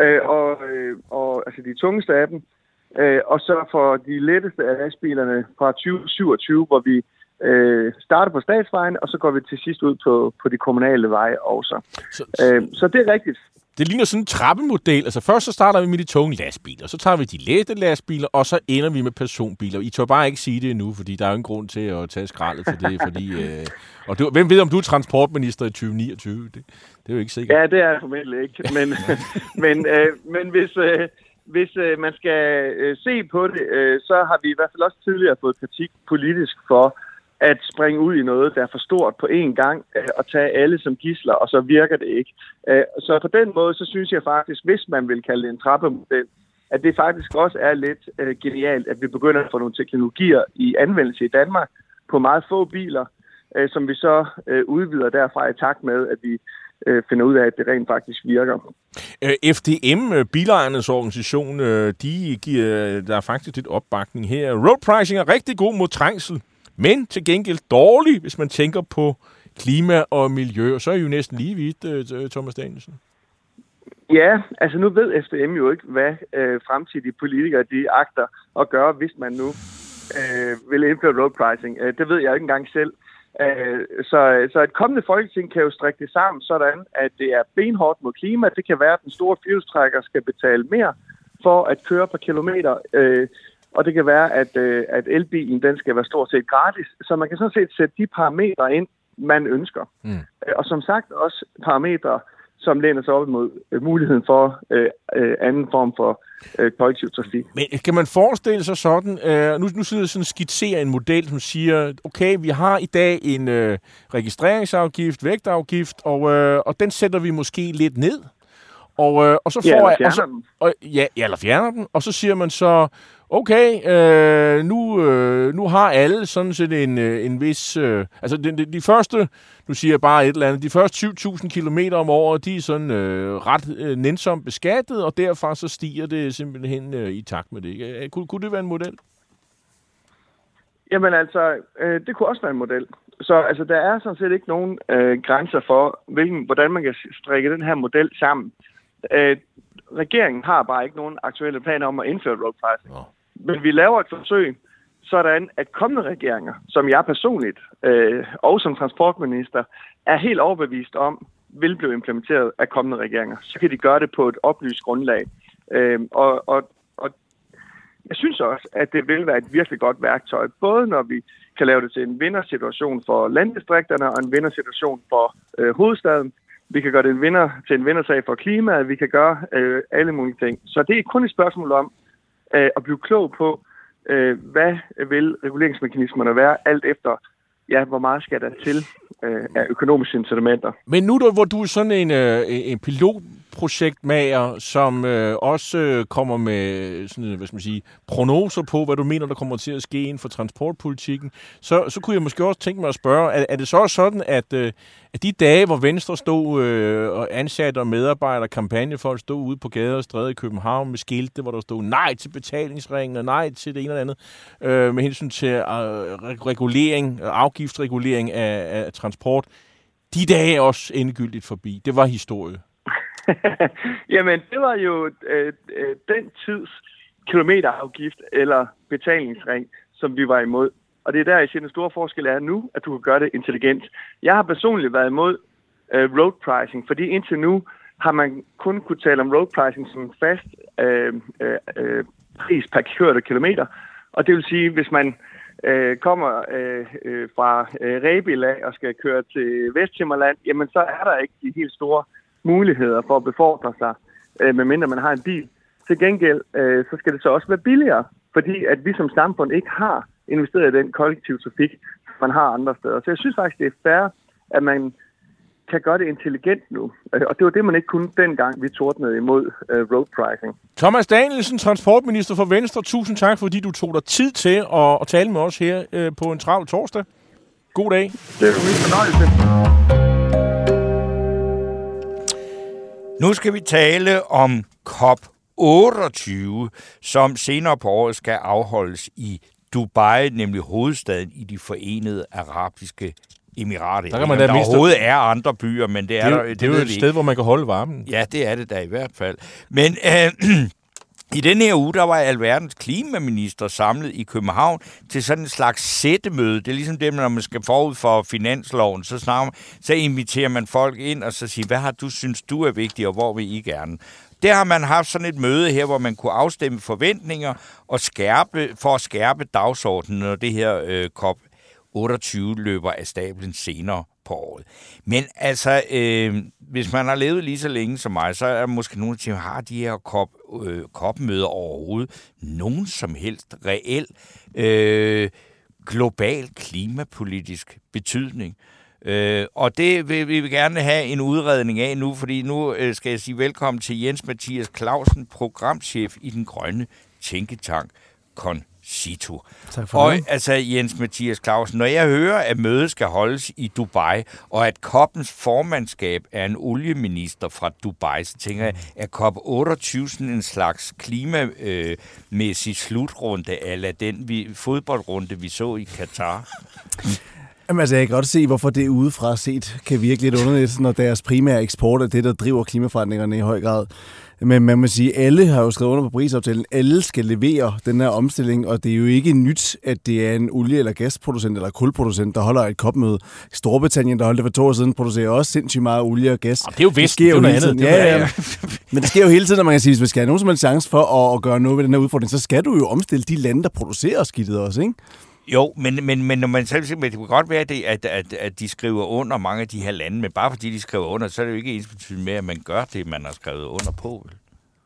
Øh, og, øh, og altså de tungeste af dem, øh, og så for de letteste af lastbilerne fra 2027, hvor vi øh, starter på statsvejen, og så går vi til sidst ud på, på de kommunale veje også. Så, øh, så det er rigtigt. Det ligner sådan en trappemodel. Altså først så starter vi med de tunge lastbiler, så tager vi de lette lastbiler, og så ender vi med personbiler. I tør bare ikke sige det endnu, fordi der er jo ingen grund til at tage skraldet for det. fordi, øh, og du, hvem ved, om du er transportminister i 2029? Det, det er jo ikke sikkert. Ja, det er jeg formentlig ikke. Men, men, øh, men hvis, øh, hvis øh, man skal øh, se på det, øh, så har vi i hvert fald også tidligere fået kritik politisk for, at springe ud i noget, der er for stort på én gang, øh, og tage alle som gisler, og så virker det ikke. Øh, så på den måde, så synes jeg faktisk, hvis man vil kalde det en trappemodel, at det faktisk også er lidt øh, genialt, at vi begynder at få nogle teknologier i anvendelse i Danmark på meget få biler, øh, som vi så øh, udvider derfra i takt med, at vi øh, finder ud af, at det rent faktisk virker. Øh, FDM, øh, bilejernes organisation, øh, de giver der faktisk lidt opbakning her. Road pricing er rigtig god mod trængsel men til gengæld dårlig, hvis man tænker på klima og miljø. Og så er I jo næsten lige vidt, øh, øh, Thomas Danielsen. Ja, altså nu ved FDM jo ikke, hvad øh, fremtidige politikere de agter at gøre, hvis man nu øh, vil indføre road pricing. Øh, det ved jeg ikke engang selv. Øh, så, så et kommende folketing kan jo strække det sammen sådan, at det er benhårdt mod klima. Det kan være, at den store fjolstrækker skal betale mere for at køre per kilometer. Øh, og det kan være, at, øh, at elbilen den skal være stort set gratis. Så man kan sådan set sætte de parametre ind, man ønsker. Mm. Øh, og som sagt også parametre, som læner sig op imod øh, muligheden for øh, øh, anden form for øh, kollektiv trafik. Men kan man forestille sig sådan, øh, nu, nu sidder jeg sådan skitserer en model, som siger, okay, vi har i dag en øh, registreringsafgift, vægtafgift, og, øh, og den sætter vi måske lidt ned. Og, øh, og så får ja, jeg, og så, og, ja, ja, eller fjerner den, og så siger man så, okay, øh, nu, øh, nu har alle sådan set en, øh, en vis... Øh, altså, de, de, de første, nu siger jeg bare et eller andet, de første 7.000 km om året, de er sådan øh, ret øh, nænsomt beskattet, og derfra så stiger det simpelthen øh, i takt med det. Ikke? Kunne, kunne det være en model? Jamen altså, øh, det kunne også være en model. Så altså, der er sådan set ikke nogen øh, grænser for, hvilken, hvordan man kan strikke den her model sammen. Øh, regeringen har bare ikke nogen aktuelle planer om at indføre road pricing. Oh. Men vi laver et forsøg, sådan at kommende regeringer, som jeg personligt øh, og som transportminister, er helt overbevist om, vil blive implementeret af kommende regeringer. Så kan de gøre det på et oplyst grundlag. Øh, og, og, og jeg synes også, at det vil være et virkelig godt værktøj, både når vi kan lave det til en vindersituation for landdistrikterne og en vindersituation for øh, hovedstaden. Vi kan gøre det en vinder, til en vindersag for klimaet. Vi kan gøre øh, alle mulige ting. Så det er kun et spørgsmål om, øh, at blive klog på, øh, hvad vil reguleringsmekanismerne være, alt efter, ja, hvor meget skal der til øh, af økonomiske incitamenter. Men nu, hvor du er sådan en, øh, en pilotprojektmager, som øh, også øh, kommer med sådan, hvad skal man sige, prognoser på, hvad du mener, der kommer til at ske inden for transportpolitikken, så, så kunne jeg måske også tænke mig at spørge, er, er det så også sådan, at, øh, at de dage, hvor Venstre stod øh, og ansatte og medarbejdere, kampagnefolk stod ude på gader og stræder i København med skilte, hvor der stod nej til betalingsringen og nej til det ene eller andet, øh, med hensyn til øh, regulering, afgiftsregulering af, af transport, de dage er også endegyldigt forbi. Det var historie. Jamen, det var jo øh, øh, den tids kilometerafgift eller betalingsring, som vi var imod. Og det er der, jeg siger, den store forskel er nu, at du kan gøre det intelligent. Jeg har personligt været imod øh, road pricing, fordi indtil nu har man kun kunne tale om road pricing som en fast øh, øh, øh, pris per kørte kilometer. Og det vil sige, hvis man øh, kommer øh, øh, fra øh, Rebila og skal køre til Vesthimmerland, jamen så er der ikke de helt store muligheder for at befordre sig, øh, medmindre man har en bil. Til gengæld, øh, så skal det så også være billigere, fordi at vi som samfund ikke har investeret i den kollektive trafik, man har andre steder. Så jeg synes faktisk, det er fair, at man kan gøre det intelligent nu. Øh, og det var det, man ikke kunne dengang, vi tordnede imod uh, road pricing. Thomas Danielsen, transportminister for Venstre. Tusind tak, fordi du tog dig tid til at, at tale med os her uh, på en travl torsdag. God dag. Det er min fornøjelse. Nu skal vi tale om COP28, som senere på året skal afholdes i Dubai, nemlig hovedstaden i de forenede arabiske Emirater. Der, kan man der overhovedet er andre byer, men det er det, der, det, det er jo et sted, hvor man kan holde varmen. Ja, det er det da i hvert fald. Men øh, I denne her uge, der var alverdens klimaminister samlet i København til sådan en slags sættemøde. Det er ligesom det, når man skal forud for finansloven, så, snakker, så inviterer man folk ind og så siger, hvad har du synes, du er vigtig, og hvor vil I gerne? Der har man haft sådan et møde her, hvor man kunne afstemme forventninger og skærpe, for at skærpe dagsordenen, når det her øh, COP28 løber af stablen senere på året. Men altså, øh, hvis man har levet lige så længe som mig, så er der måske nogle, der har de her COP, øh, COP-møder overhovedet nogen som helst reel øh, global klimapolitisk betydning. Øh, og det vil vi gerne have en udredning af nu, fordi nu øh, skal jeg sige velkommen til Jens Mathias Clausen, programchef i den grønne tænketank Concito. Tak for og det. altså Jens Mathias Clausen, når jeg hører, at mødet skal holdes i Dubai, og at COP'ens formandskab er en olieminister fra Dubai, så tænker jeg, at COP28 sådan en slags klimamæssig slutrunde, eller den vi, fodboldrunde, vi så i Katar? Jamen, altså, jeg kan godt se, hvorfor det udefra set kan virke lidt underligt, når deres primære eksport er det, der driver klimaforandringerne i høj grad. Men man må sige, at alle har jo skrevet under på Paris-aftalen. Alle skal levere den her omstilling, og det er jo ikke nyt, at det er en olie- eller gasproducent eller kulproducent, der holder et kopmøde. Storbritannien, der holdt det for to år siden, producerer også sindssygt meget olie og gas. Og det er jo vist, sker det er jo noget hele andet. tiden. Det Ja, ja, Men det sker jo hele tiden, når man kan sige, hvis man skal have nogen som helst chance for at, at gøre noget ved den her udfordring, så skal du jo omstille de lande, der producerer skidtet også, ikke? Jo, men, men, men når man selv siger, det kan godt være, det, at, at, at de skriver under mange af de her lande, men bare fordi de skriver under, så er det jo ikke ens betydning med, at man gør det, man har skrevet under på. vel?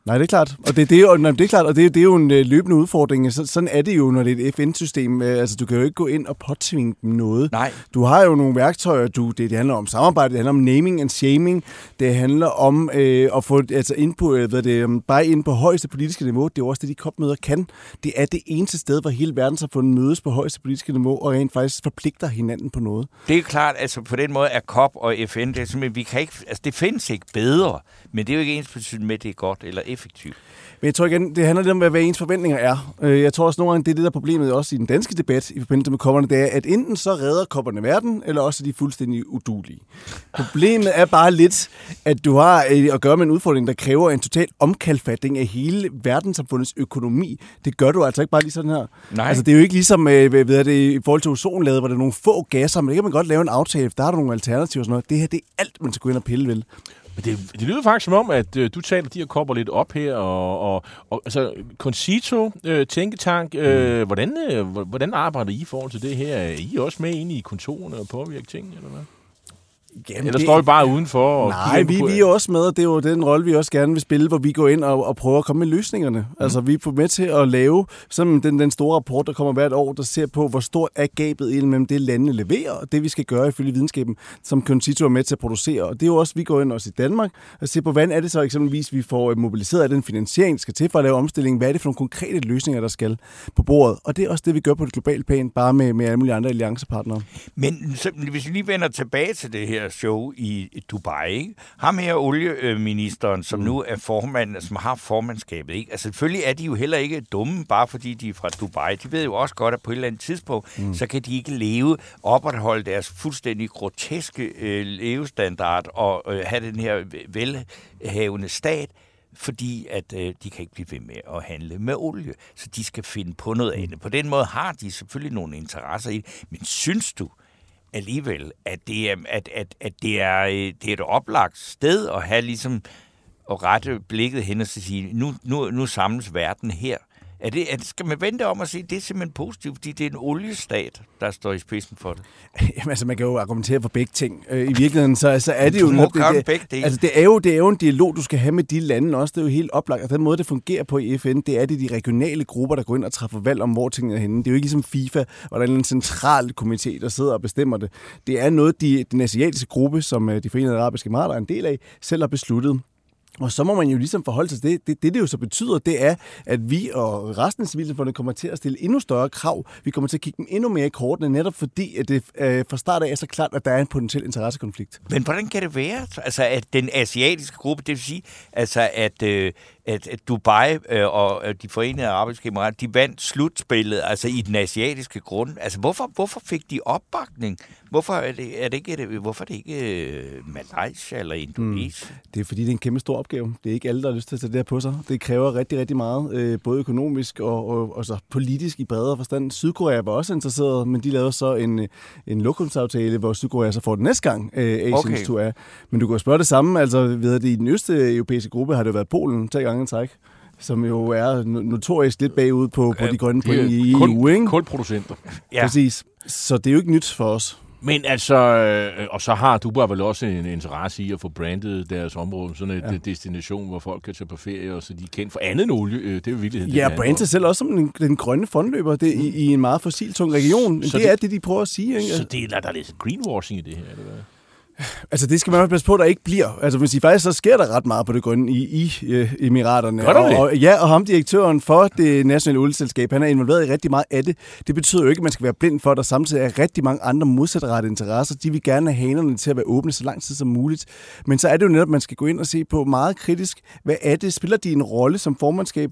Nej, det er klart. Og det, det, er, jo, nej, det er klart, og det, det er jo en øh, løbende udfordring. Så, sådan er det jo, når det er et FN-system. Øh, Altså, du kan jo ikke gå ind og påtvinge dem noget. Nej. Du har jo nogle værktøjer. Du, det, det handler om samarbejde, det handler om naming and shaming. Det handler om øh, at få altså ind på, øh, hvad det, bare ind på højeste politiske niveau. Det er jo også det, de kopmøder kan. Det er det eneste sted, hvor hele verden har fundet mødes på højeste politiske niveau, og rent faktisk forpligter hinanden på noget. Det er klart, altså på den måde er COP og FN, det er simpelthen, vi kan ikke, altså det findes ikke bedre, men det er jo ikke ens betydning med, at det er godt eller effektivt. Men jeg tror igen, det handler lidt om, hvad, hvad ens forventninger er. Øh, Jeg tror også nogle gange, det er det, der er problemet også i den danske debat i forbindelse med kopperne, det er, at enten så redder kopperne verden, eller også er de fuldstændig udulige. Problemet er bare lidt, at du har øh, at gøre med en udfordring, der kræver en total omkalfatning af hele verdenssamfundets økonomi. Det gør du altså ikke bare lige sådan her. Nej. Altså, det er jo ikke ligesom øh, ved jeg det, i forhold til ozonlaget, hvor der er nogle få gasser, men det kan man godt lave en aftale, der er der nogle alternativer og sådan noget. Det her, det er alt, man skal gå ind og pille vel. Men det, det lyder faktisk som om, at øh, du taler de her kopper lidt op her, og, og, og altså, Concito, øh, Tænketank, øh, hvordan, øh, hvor- hvordan arbejder I i forhold til det her? Er I også med inde i kontorerne og påvirker tingene, eller hvad? Jamen, Eller står I bare udenfor? Og Nej, vi, vi er også med, og det er jo den rolle, vi også gerne vil spille, hvor vi går ind og, og prøver at komme med løsningerne. Mm. Altså, vi er med til at lave sådan den, den store rapport, der kommer hvert år, der ser på, hvor stort er gabet mellem det, landene leverer, og det, vi skal gøre ifølge videnskaben, som Concito er med til at producere. Og det er jo også, vi går ind også i Danmark og ser på, hvordan er det så eksempelvis, vi får øh, mobiliseret af den finansiering, der skal til for at lave omstillingen. Hvad er det for nogle konkrete løsninger, der skal på bordet? Og det er også det, vi gør på et globalt plan, bare med, med alle mulige andre alliancepartnere. Men så, hvis vi lige vender tilbage til det her show i Dubai, ikke? ham her olieministeren, som mm. nu er formand, som har formandskabet, ikke? altså selvfølgelig er de jo heller ikke dumme, bare fordi de er fra Dubai. De ved jo også godt, at på et eller andet tidspunkt, mm. så kan de ikke leve, opretholde deres fuldstændig groteske øh, levestandard og øh, have den her velhavende stat, fordi at øh, de kan ikke blive ved med at handle med olie. Så de skal finde på noget andet. På den måde har de selvfølgelig nogle interesser i det. Men synes du alligevel, at det er, at, at, at det er, øh, det er et oplagt sted at have ligesom at rette blikket hen og sige, nu, nu, nu samles verden her. Er det, er det, skal man vente om at sige, det er simpelthen positivt, fordi det er en oliestat, der står i spidsen for det? Jamen, altså, man kan jo argumentere for begge ting. Øh, I virkeligheden, så, så er det jo... Må det, det, dele. Altså, det er, jo, det er jo en dialog, du skal have med de lande også. Det er jo helt oplagt. Og den måde, det fungerer på i FN, det er det de regionale grupper, der går ind og træffer valg om, hvor tingene er henne. Det er jo ikke ligesom FIFA, hvor der er en central komité, der sidder og bestemmer det. Det er noget, de, den asiatiske gruppe, som øh, de forenede arabiske emirater er en del af, selv har besluttet. Og så må man jo ligesom forholde sig til det. Det, det, det jo så betyder, det er, at vi og resten af civilsamfundet kommer til at stille endnu større krav. Vi kommer til at kigge dem endnu mere i kortene, netop fordi, at det øh, fra start af er så klart, at der er en potentiel interessekonflikt. Men hvordan kan det være, altså at den asiatiske gruppe, det vil sige, altså at, øh, at, at Dubai øh, og øh, de forenede arabiske emirater, de vandt slutspillet altså i den asiatiske grund. Altså, hvorfor, hvorfor fik de opbakning? Hvorfor er det, er det ikke, hvorfor er det ikke øh, Malaysia eller Indonesien? Mm. Det er fordi, det er en kæmpe stor opgave. Det er ikke alle, der har lyst til at tage det her på sig. Det kræver rigtig, rigtig meget, øh, både økonomisk og, og, og så politisk i bredere forstand. Sydkorea var også interesseret, men de lavede så en, en lokumsaftale, hvor Sydkorea så får det næste gang, øh, Asiens okay. tur er. Men du kan jo spørge det samme. Altså, ved det, i den øste europæiske gruppe har det jo været Polen tre gange i træk som jo er notorisk lidt bagud på, på de grønne point i EU. Ikke? Kulproducenter. Ja. Præcis. Så det er jo ikke nyt for os. Men altså, øh, og så har Dubai vel også en interesse i at få brandet deres område, sådan en ja. destination, hvor folk kan tage på ferie, og så de er kendt for andet end olie. Øh, det er jo virkelig Ja, brandet selv også som den, den grønne fondløber det, i, i en meget fossiltung region. Så det, det er det, de prøver at sige. Ikke? Så det, er, der er lidt greenwashing i det her, eller hvad? Altså, det skal man også passe på, at der ikke bliver. Altså, man siger, faktisk så sker der ret meget på det grønne i, i uh, Emiraterne. Gør og, og, ja, og ham, direktøren for det nationale olieselskab, han er involveret i rigtig meget af det. Det betyder jo ikke, at man skal være blind for, at der samtidig er rigtig mange andre modsatrettede interesser. De vil gerne have hanerne til at være åbne så lang tid som muligt. Men så er det jo netop, at man skal gå ind og se på meget kritisk, hvad er det? Spiller de en rolle som formandskab?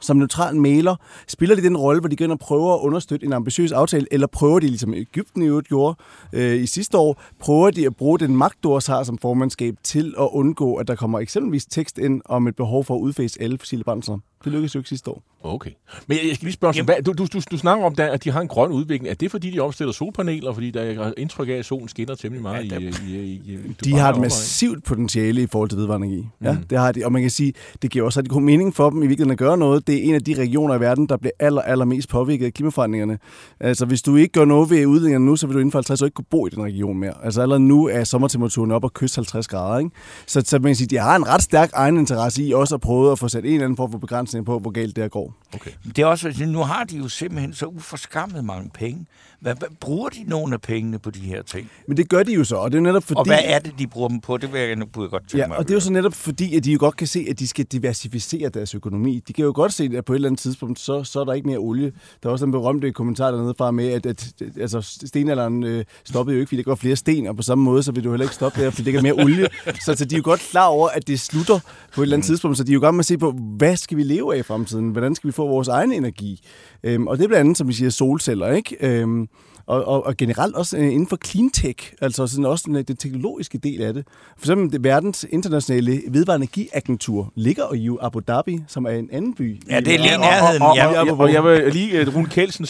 Som neutral maler, spiller de den rolle, hvor de går ind og prøver at understøtte en ambitiøs aftale, eller prøver de, ligesom Ægypten i øvrigt gjorde øh, i sidste år, prøver de at bruge den magt, du også har som formandskab, til at undgå, at der kommer eksempelvis tekst ind om et behov for at udfase alle fossile brændsler. Det lykkedes jo ikke sidste år. Okay. Men jeg skal lige spørge, hvad, du, du, du, snakker om, der, at de har en grøn udvikling. Er det, fordi de opstiller solpaneler, fordi der er indtryk af, at solen skinner temmelig meget ja, i, i, i, i De har et massivt potentiale i forhold til vedvarende energi. Ja, mm. det har de. Og man kan sige, det giver også rigtig god mening for dem i virkeligheden at gøre noget. Det er en af de regioner i verden, der bliver aller, aller mest påvirket af klimaforandringerne. Altså, hvis du ikke gør noget ved udledningerne nu, så vil du inden for 50 år ikke kunne bo i den region mere. Altså, allerede nu er sommertemperaturen op og kyst 50 grader. Ikke? Så, så man kan sige, de har en ret stærk egen interesse i også at prøve at få sat en eller anden form for begrænsning på, hvor galt det er går. Okay. Det er også, nu har de jo simpelthen så uforskammet mange penge. Hvad, hvad, bruger de nogle af pengene på de her ting? Men det gør de jo så, og det er netop fordi... Og hvad er det, de bruger dem på? Det vil jeg nu godt tænke ja, mig. og det er jo så netop fordi, at de jo godt kan se, at de skal diversificere deres økonomi. De kan jo godt se, at på et eller andet tidspunkt, så, så er der ikke mere olie. Der er også en berømte kommentar dernede fra med, at, at altså, stenalderen øh, stoppede jo ikke, fordi der går flere sten, og på samme måde, så vil du heller ikke stoppe der, fordi det ikke er mere olie. så, så de er jo godt klar over, at det slutter på et eller andet mm. tidspunkt, så de er jo godt med at se på, hvad skal vi leve af i fremtiden? Hvordan skal vi få vores egen energi? Øhm, og det er blandt andet, som vi siger, solceller, ikke? Øhm, og, og, og generelt også øh, inden for cleantech, altså sådan også den, den teknologiske del af det. For eksempel det verdens internationale vedvarende energiagentur ligger i Abu Dhabi, som er en anden by. Ja, det er lige nærheden. Og, og, og, og, og jeg vil lige, øh, Rune Kelsen,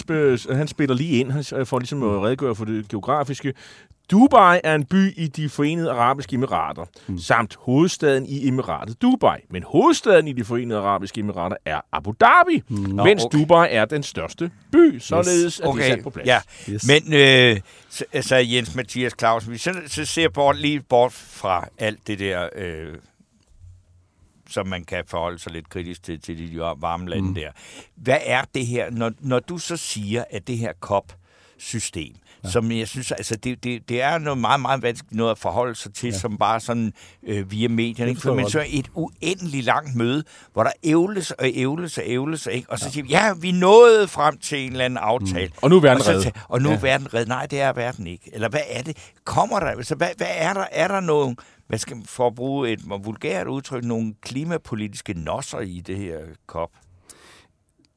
han spiller lige ind, han får ligesom at redegøre for det geografiske. Dubai er en by i de forenede arabiske emirater, mm. samt hovedstaden i emiratet Dubai. Men hovedstaden i de forenede arabiske emirater er Abu Dhabi, mm. mens okay. Dubai er den største by, således yes. okay. det er sat på plads. Ja. Yes. Men øh, så, så Jens Mathias Clausen, vi så, så ser bort, lige bort fra alt det der... Øh, som man kan forholde sig lidt kritisk til, til de varme lande mm. der. Hvad er det her, når, når du så siger, at det her COP-system, ja. som jeg synes, altså det, det, det er noget meget, meget vanskeligt noget at forholde sig til, ja. som bare sådan øh, via medierne. Ikke? For, men så et uendeligt langt møde, hvor der ævles og ævles og ævles, ikke? og så ja. siger vi, ja, vi nåede frem til en eller anden aftale. Mm. Og nu er verden reddet. Og nu ja. er verden reddet. Nej, det er verden ikke. Eller hvad er det? Kommer der? Altså, hvad, hvad er der? Er der nogen hvad skal, for at bruge et vulgært udtryk, nogle klimapolitiske nosser i det her COP?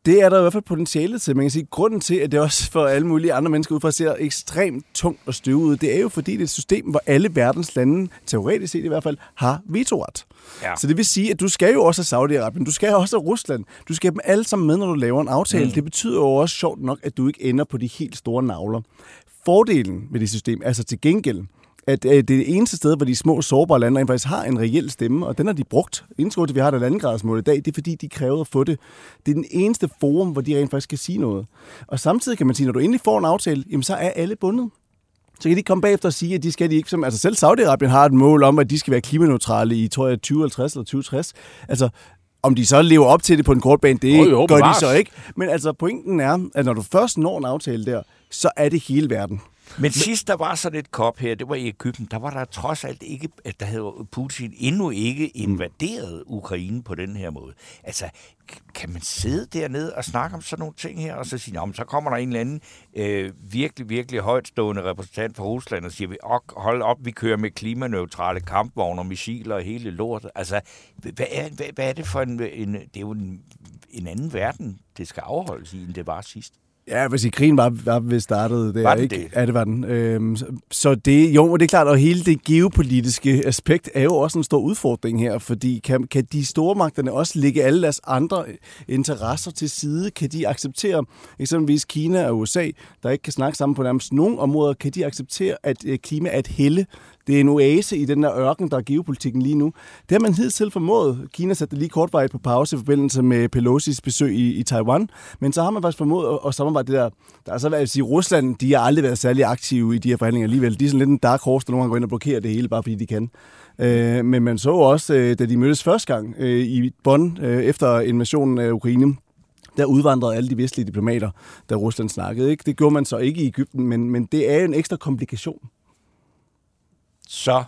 Det er der i hvert fald potentiale til. Man kan sige, grunden til, at det også for alle mulige andre mennesker udefra ser ekstremt tungt og støve ud, det er jo fordi, det er et system, hvor alle verdens lande, teoretisk set i hvert fald, har vetoret. Ja. Så det vil sige, at du skal jo også have Saudi-Arabien, du skal også have Rusland, du skal have dem alle sammen med, når du laver en aftale. Mm. Det betyder jo også sjovt nok, at du ikke ender på de helt store navler. Fordelen ved det system, altså til gengæld, at øh, det er det eneste sted, hvor de små sårbare lande rent faktisk har en reel stemme, og den har de brugt. Til, vi har et gradsmål i dag, det er fordi, de krævede at få det. Det er den eneste forum, hvor de rent faktisk kan sige noget. Og samtidig kan man sige, når du endelig får en aftale, jamen så er alle bundet. Så kan de komme bagefter og sige, at de skal de ikke som... Altså selv Saudi-Arabien har et mål om, at de skal være klimaneutrale i, tror jeg, 2050 eller 2060. Altså, om de så lever op til det på en kort bane, det oh, jo, gør de så ikke. Men altså, pointen er, at når du først når en aftale der, så er det hele verden. Men sidst der var sådan et kop her, det var i Ægypten, der var der trods alt ikke, at der havde Putin endnu ikke invaderet Ukraine på den her måde. Altså, kan man sidde dernede og snakke om sådan nogle ting her, og så sige, om så kommer der en eller anden øh, virkelig, virkelig højtstående repræsentant for Rusland og siger, vi, hold op, vi kører med klimaneutrale kampvogne og missiler og hele lortet. Altså, hvad er, hvad, hvad er det for en, en... Det er jo en, en anden verden, det skal afholdes i, end det var sidst. Ja, hvis i krigen var, var vi startede det. Var ikke? det? Ja, det var den. Øhm, så det, jo, det er klart, og hele det geopolitiske aspekt er jo også en stor udfordring her, fordi kan, kan de store magterne også lægge alle deres andre interesser til side? Kan de acceptere, eksempelvis Kina og USA, der ikke kan snakke sammen på nærmest nogen områder, kan de acceptere, at øh, klima er et helle det er en oase i den der ørken, der er geopolitikken lige nu. Det har man hidtil formået. Kina satte lige kortvarigt på pause i forbindelse med Pelosi's besøg i, i Taiwan. Men så har man faktisk formået at, at samarbejde det der. Der er så været at sige, Rusland, de har aldrig været særlig aktive i de her forhandlinger alligevel. De er sådan lidt en dark horse, der nogle gange går ind og blokerer det hele, bare fordi de kan. Øh, men man så også, øh, da de mødtes første gang øh, i Bonn øh, efter invasionen af Ukraine, der udvandrede alle de vestlige diplomater, da Rusland snakkede. Ikke? Det gjorde man så ikke i Ægypten, men, men det er en ekstra komplikation så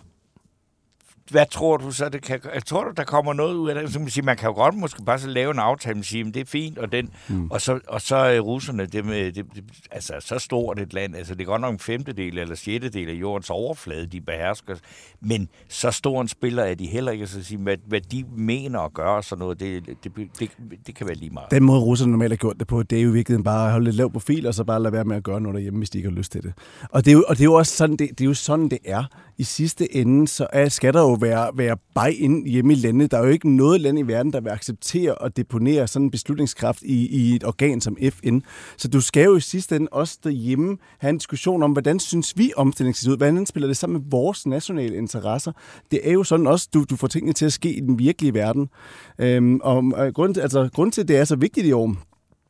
hvad tror du så, det kan, tror du, der kommer noget ud af det? Så man, sige, man kan jo godt måske bare så lave en aftale, og sige, det er fint, og, den, mm. og så, og så er russerne, det med, det, det, altså så stort et land, altså det er godt nok en femtedel eller sjettedel af jordens overflade, de behersker, men så stor en spiller er de heller ikke, så sige, hvad, hvad de mener at gøre, sådan noget, det, det, det, det kan være lige meget. Den måde, russerne normalt har gjort det på, det er jo i virkeligheden bare at holde lidt lav profil, og så bare lade være med at gøre noget derhjemme, hvis de ikke har lyst til det. Og det er jo, og det er jo også sådan, det, det er jo sådan, det er i sidste ende, så er, skal der jo være, være buy ind hjemme i landet. Der er jo ikke noget land i verden, der vil acceptere og deponere sådan en beslutningskraft i, i et organ som FN. Så du skal jo i sidste ende også derhjemme have en diskussion om, hvordan synes vi omstillingen ser ud? Hvordan spiller det sammen med vores nationale interesser? Det er jo sådan også, du, du får tingene til at ske i den virkelige verden. Øhm, og, og grund, altså, grund til, at det er så vigtigt i år,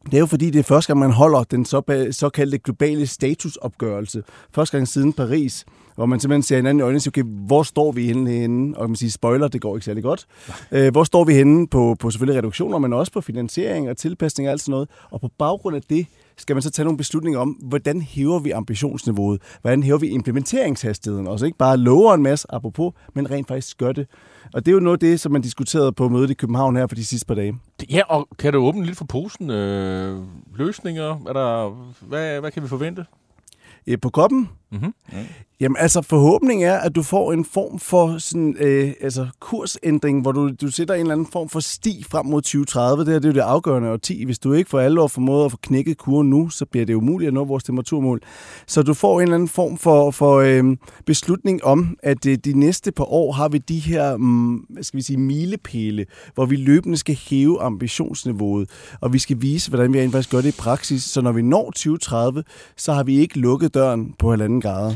det er jo fordi, det er første gang, man holder den såkaldte globale statusopgørelse. Første gang siden Paris, hvor man simpelthen ser hinanden i øjnene og siger, okay, hvor står vi henne? Og man siger, spoiler, det går ikke særlig godt. Øh, hvor står vi henne på, på selvfølgelig reduktioner, men også på finansiering og tilpasning og alt sådan noget. Og på baggrund af det, skal man så tage nogle beslutninger om, hvordan hæver vi ambitionsniveauet? Hvordan hæver vi implementeringshastigheden? Altså ikke bare lover en masse, apropos, men rent faktisk gør det. Og det er jo noget af det, som man diskuterede på mødet i København her for de sidste par dage. Ja, og kan du åbne lidt for posen? Øh, løsninger? Er der, hvad, hvad kan vi forvente? På koppen? Mm-hmm. Mm. Jamen altså, forhåbningen er, at du får en form for sådan, øh, altså, kursændring, hvor du, du sætter en eller anden form for sti frem mod 2030. Det her det er jo det afgørende og 10. Hvis du ikke for alvor år formået at få knækket kurven nu, så bliver det umuligt at nå vores temperaturmål. Så du får en eller anden form for, for øh, beslutning om, at øh, de næste par år har vi de her mm, skal vi sige, milepæle, hvor vi løbende skal hæve ambitionsniveauet, og vi skal vise, hvordan vi faktisk gør det i praksis. Så når vi når 2030, så har vi ikke lukket døren på halvanden grader.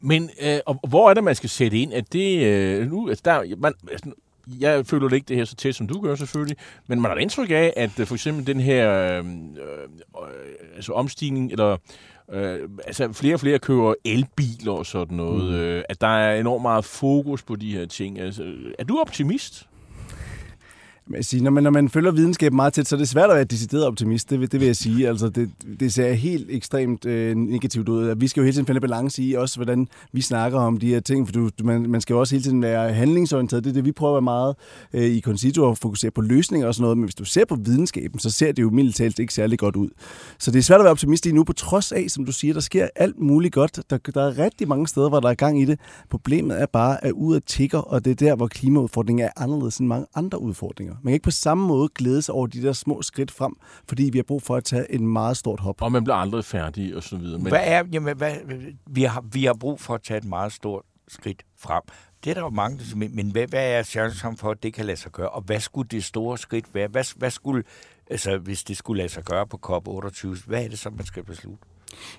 Men øh, og hvor er det, man skal sætte ind? At det, øh, nu, altså der, man, altså, jeg føler ikke det her så tæt, som du gør selvfølgelig, men man har indtryk af, at øh, for eksempel den her øh, øh, altså omstigning, eller øh, altså flere og flere køber elbiler og sådan noget, mm. øh, at der er enormt meget fokus på de her ting. Altså, er du optimist? Men sige, når, man, når man følger videnskaben meget tæt, så er det svært at være decideret optimist, det, det vil jeg sige. Altså, det, det ser helt ekstremt øh, negativt ud. Vi skal jo hele tiden finde balance i også, hvordan vi snakker om de her ting, for du, man, man skal jo også hele tiden være handlingsorienteret. Det er det, vi prøver at være meget øh, i Concito at fokusere på løsninger og sådan noget, men hvis du ser på videnskaben, så ser det jo mildt talt ikke særlig godt ud. Så det er svært at være optimist lige nu, på trods af, som du siger, der sker alt muligt godt. Der, der er rigtig mange steder, hvor der er gang i det. Problemet er bare, at ud af tigger, og det er der, hvor klimaudfordringen er anderledes end mange andre udfordringer. Man kan ikke på samme måde glæde sig over de der små skridt frem, fordi vi har brug for at tage en meget stort hop. Og man bliver aldrig færdig og så videre. Men... Hvad er, jamen, hvad, vi, har, vi har brug for at tage et meget stort skridt frem. Det er der jo mange, der men hvad, hvad er chancen for, at det kan lade sig gøre? Og hvad skulle det store skridt være? Hvad, hvad skulle, altså, hvis det skulle lade sig gøre på COP28, hvad er det så, man skal beslutte?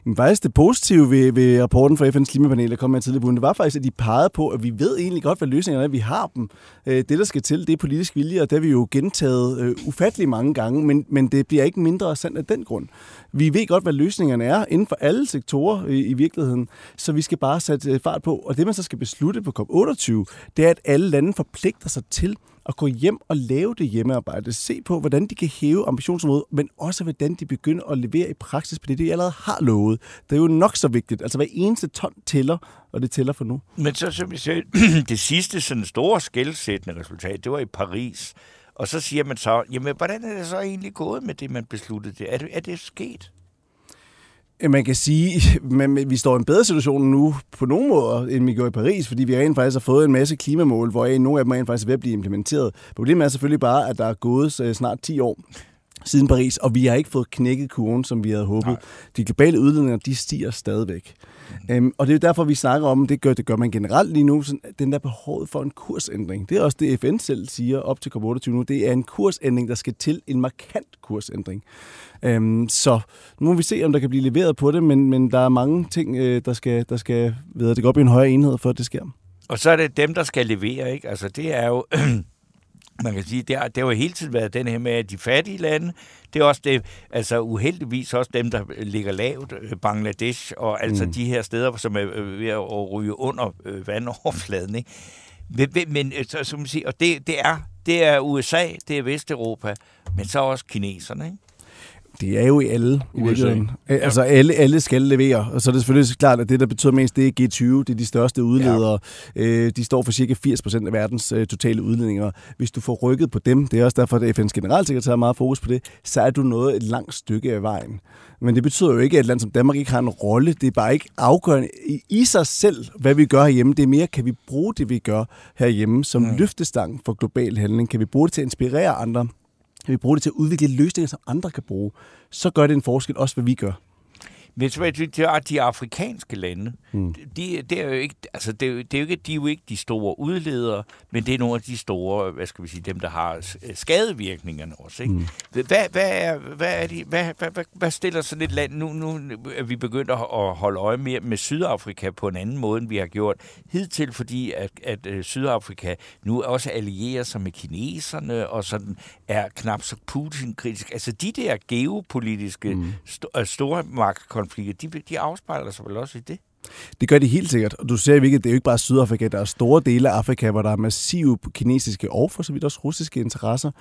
Men faktisk det positive ved, ved rapporten fra FN's klimapanel, der kom med tidligere på det var faktisk, at de pegede på, at vi ved egentlig godt, hvad løsningerne er. Vi har dem. Øh, det, der skal til, det er politisk vilje, og det har vi jo gentaget øh, ufattelig mange gange, men, men det bliver ikke mindre sandt af den grund. Vi ved godt, hvad løsningerne er inden for alle sektorer i, i virkeligheden, så vi skal bare sætte øh, fart på. Og det, man så skal beslutte på COP28, det er, at alle lande forpligter sig til at gå hjem og lave det hjemmearbejde. Se på, hvordan de kan hæve ambitionsområdet, men også hvordan de begynder at levere i praksis på det, de allerede har lovet. Det er jo nok så vigtigt. Altså hver eneste ton tæller, og det tæller for nu. Men så, som vi siger, det sidste sådan store skældsættende resultat, det var i Paris. Og så siger man så, jamen hvordan er det så egentlig gået med det, man besluttede det? Er det, er det sket? Man kan sige, at vi står i en bedre situation nu på nogle måder, end vi gjorde i Paris, fordi vi rent faktisk har fået en masse klimamål, hvor nogle af dem er rent faktisk ved at blive implementeret. Problemet er selvfølgelig bare, at der er gået øh, snart 10 år siden Paris, og vi har ikke fået knækket kurven, som vi havde håbet. Nej. De globale udledninger, de stiger stadigvæk. Øhm, og det er jo derfor, vi snakker om, det gør, det gør man generelt lige nu, sådan, den der behovet for en kursændring. Det er også det, FN selv siger op til COP28 nu. Det er en kursændring, der skal til, en markant kursændring. Øhm, så nu må vi se, om der kan blive leveret på det, men, men der er mange ting, øh, der skal, der skal ved, det gå op i en højere enhed, for at det sker. Og så er det dem, der skal levere, ikke? Altså, det er jo... man kan sige, det har, det har jo hele tiden været den her med, at de fattige lande, det er også det, altså uheldigvis også dem, der ligger lavt, øh, Bangladesh og altså mm. de her steder, som er øh, ved at ryge under øh, vandoverfladen, ikke? Men, men så, som man siger, og det, det, er, det er USA, det er Vesteuropa, men så også kineserne, ikke? Det er jo i alle, i virkeligheden. Ja. Altså alle, alle skal levere, og så er det selvfølgelig klart, at det, der betyder mest, det er G20, det er de største udledere. Ja. Øh, de står for cirka 80% af verdens øh, totale udledninger. Hvis du får rykket på dem, det er også derfor, at FN's generalsekretær har meget fokus på det, så er du nået et langt stykke af vejen. Men det betyder jo ikke, at et land som Danmark ikke har en rolle. Det er bare ikke afgørende i, i sig selv, hvad vi gør herhjemme. Det er mere, kan vi bruge det, vi gør herhjemme som mm. løftestang for global handling? Kan vi bruge det til at inspirere andre? Kan vi bruge det til at udvikle løsninger, som andre kan bruge, så gør det en forskel, også hvad vi gør. Men så det er de afrikanske lande. Mm. De, det er jo ikke, altså det er, det er jo ikke, de er jo ikke de store udledere, men det er nogle af de store, hvad skal vi sige, dem der har skadevirkningerne også. Ikke? Mm. Hvad, hvad, er, hvad, er de, hvad, hvad, hvad, hvad stiller sådan et land? Nu, nu er vi begyndt at holde øje med, med Sydafrika på en anden måde, end vi har gjort hidtil, fordi at, at øh, Sydafrika nu også allierer sig med kineserne, og sådan er knap så Putin-kritisk. Altså de der geopolitiske mm. st- øh, store magtkonflikter, konflikter, de, de afspejler sig vel også i det? Det gør de helt sikkert. Og du ser virkelig, det er jo ikke bare Sydafrika, der er store dele af Afrika, hvor der er massive kinesiske og for så vidt også russiske interesser.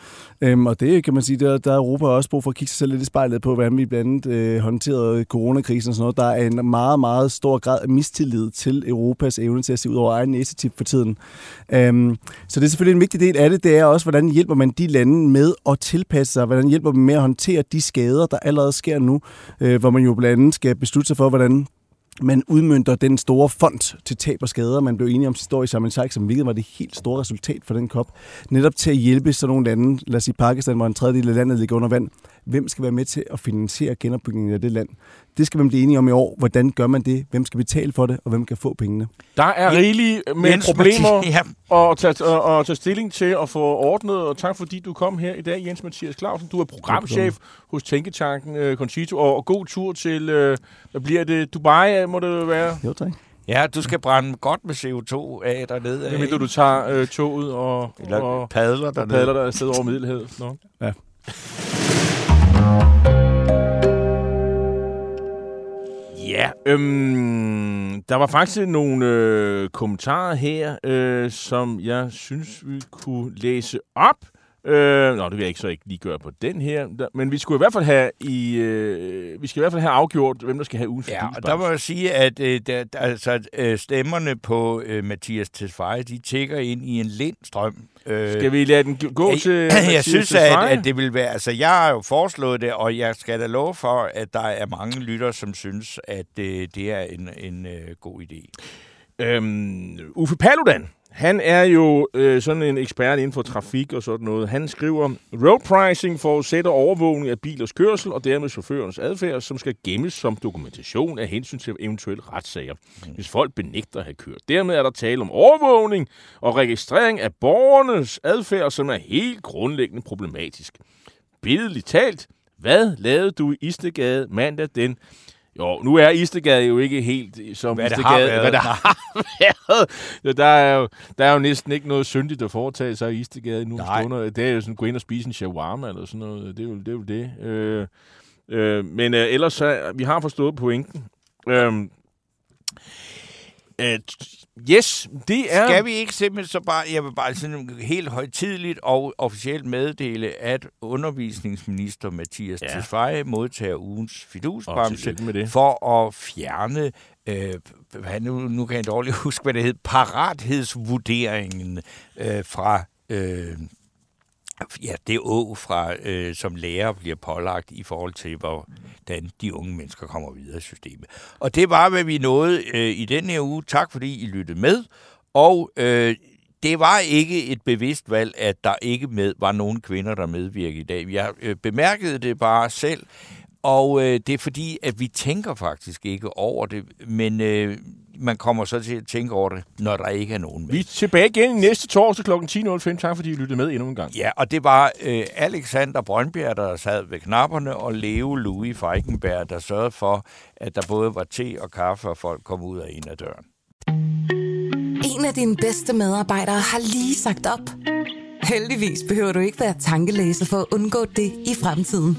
Øhm, og det kan man sige, der, der er Europa også brug for at kigge sig selv lidt i spejlet på, hvordan vi blandt andet øh, håndterede coronakrisen og sådan noget. Der er en meget, meget stor grad af mistillid til Europas evne til at se ud over egen næsetip for tiden. Øhm, så det er selvfølgelig en vigtig del af det. Det er også, hvordan hjælper man de lande med at tilpasse sig, hvordan hjælper man med at håndtere de skader, der allerede sker nu, øh, hvor man jo blandt andet skal beslutte sig for, hvordan man udmyndter den store fond til tab og skader, man blev enige om sidste år i Sharm som hvilket var det helt store resultat for den kop, netop til at hjælpe sådan nogle lande, lad os sige Pakistan, hvor en tredjedel af landet ligger under vand, hvem skal være med til at finansiere genopbygningen af det land. Det skal man blive enige om i år. Hvordan gør man det? Hvem skal betale for det, og hvem kan få pengene? Der er rigeligt med Jens problemer ja. at, tage, at, at tage stilling til at få ordnet, og tak fordi du kom her i dag, Jens Mathias Clausen. Du er programchef hos Tænketanken uh, Concito, og, og god tur til, uh, hvad bliver det, Dubai, må det være? Jo, tak. Ja, du skal brænde godt med CO2 af dernede. Det vil du tager uh, toget og, Eller og padler dernede. Og padler der afsted over Middelhavet. Nå. Ja. Ja, øhm, der var faktisk nogle øh, kommentarer her, øh, som jeg synes, vi kunne læse op. Øh, nå, det vil jeg ikke så ikke lige gøre på den her. Men vi skulle i hvert fald have i, øh, vi skal i hvert fald have afgjort, hvem der skal have ugens Ja, og der må jeg sige, at øh, der, altså, øh, stemmerne på øh, Mathias Tesfaye, de tigger ind i en lindstrøm. Øh, skal vi lade den gå jeg, til Jeg Mathias synes, at, at det vil være... Altså, jeg har jo foreslået det, og jeg skal da love for, at der er mange lytter, som synes, at øh, det er en, en øh, god idé. Øhm, Uffe Paludan, han er jo øh, sådan en ekspert inden for trafik og sådan noget. Han skriver, road pricing forudsætter overvågning af bilers kørsel og dermed chaufførens adfærd, som skal gemmes som dokumentation af hensyn til eventuelle retssager, mm. hvis folk benægter at have kørt. Dermed er der tale om overvågning og registrering af borgernes adfærd, som er helt grundlæggende problematisk. Billedligt talt, hvad lavede du i Istegade mandag den jo, nu er Istegade jo ikke helt som hvad Istegade, det har været. hvad der har været. Der, er jo, der er jo næsten ikke noget syndigt at foretage sig i Istegade nu. Stunder. Det er jo sådan gå ind og spise en shawarma eller sådan noget. Det er jo det. Er jo det. Øh, øh, men øh, ellers, så, vi har forstået pointen. Øh, Uh, yes, det er... Skal vi ikke simpelthen så bare, jeg vil bare sådan helt højtidligt og officielt meddele, at undervisningsminister Mathias Ja. Tesfaye modtager ugens fidusbremse for at fjerne, øh, nu, nu kan jeg dårligt huske, hvad det hed, parathedsvurderingen øh, fra... Øh, Ja, det å fra, øh, som lærer bliver pålagt i forhold til, hvordan de unge mennesker kommer videre i systemet. Og det var, hvad vi nåede øh, i den her uge. Tak fordi I lyttede med. Og øh, det var ikke et bevidst valg, at der ikke med, var nogen kvinder, der medvirkede i dag. Jeg øh, bemærkede det bare selv, og øh, det er fordi, at vi tænker faktisk ikke over det, men øh, man kommer så til at tænke over det, når der ikke er nogen med. Vi er tilbage igen næste torsdag kl. 10.05. Tak fordi I lyttede med endnu en gang. Ja, og det var øh, Alexander Brøndbjerg, der sad ved knapperne, og Leo Louis Feigenberg, der sørgede for, at der både var te og kaffe, og folk kom ud af en af døren. En af dine bedste medarbejdere har lige sagt op. Heldigvis behøver du ikke være tankelæser for at undgå det i fremtiden.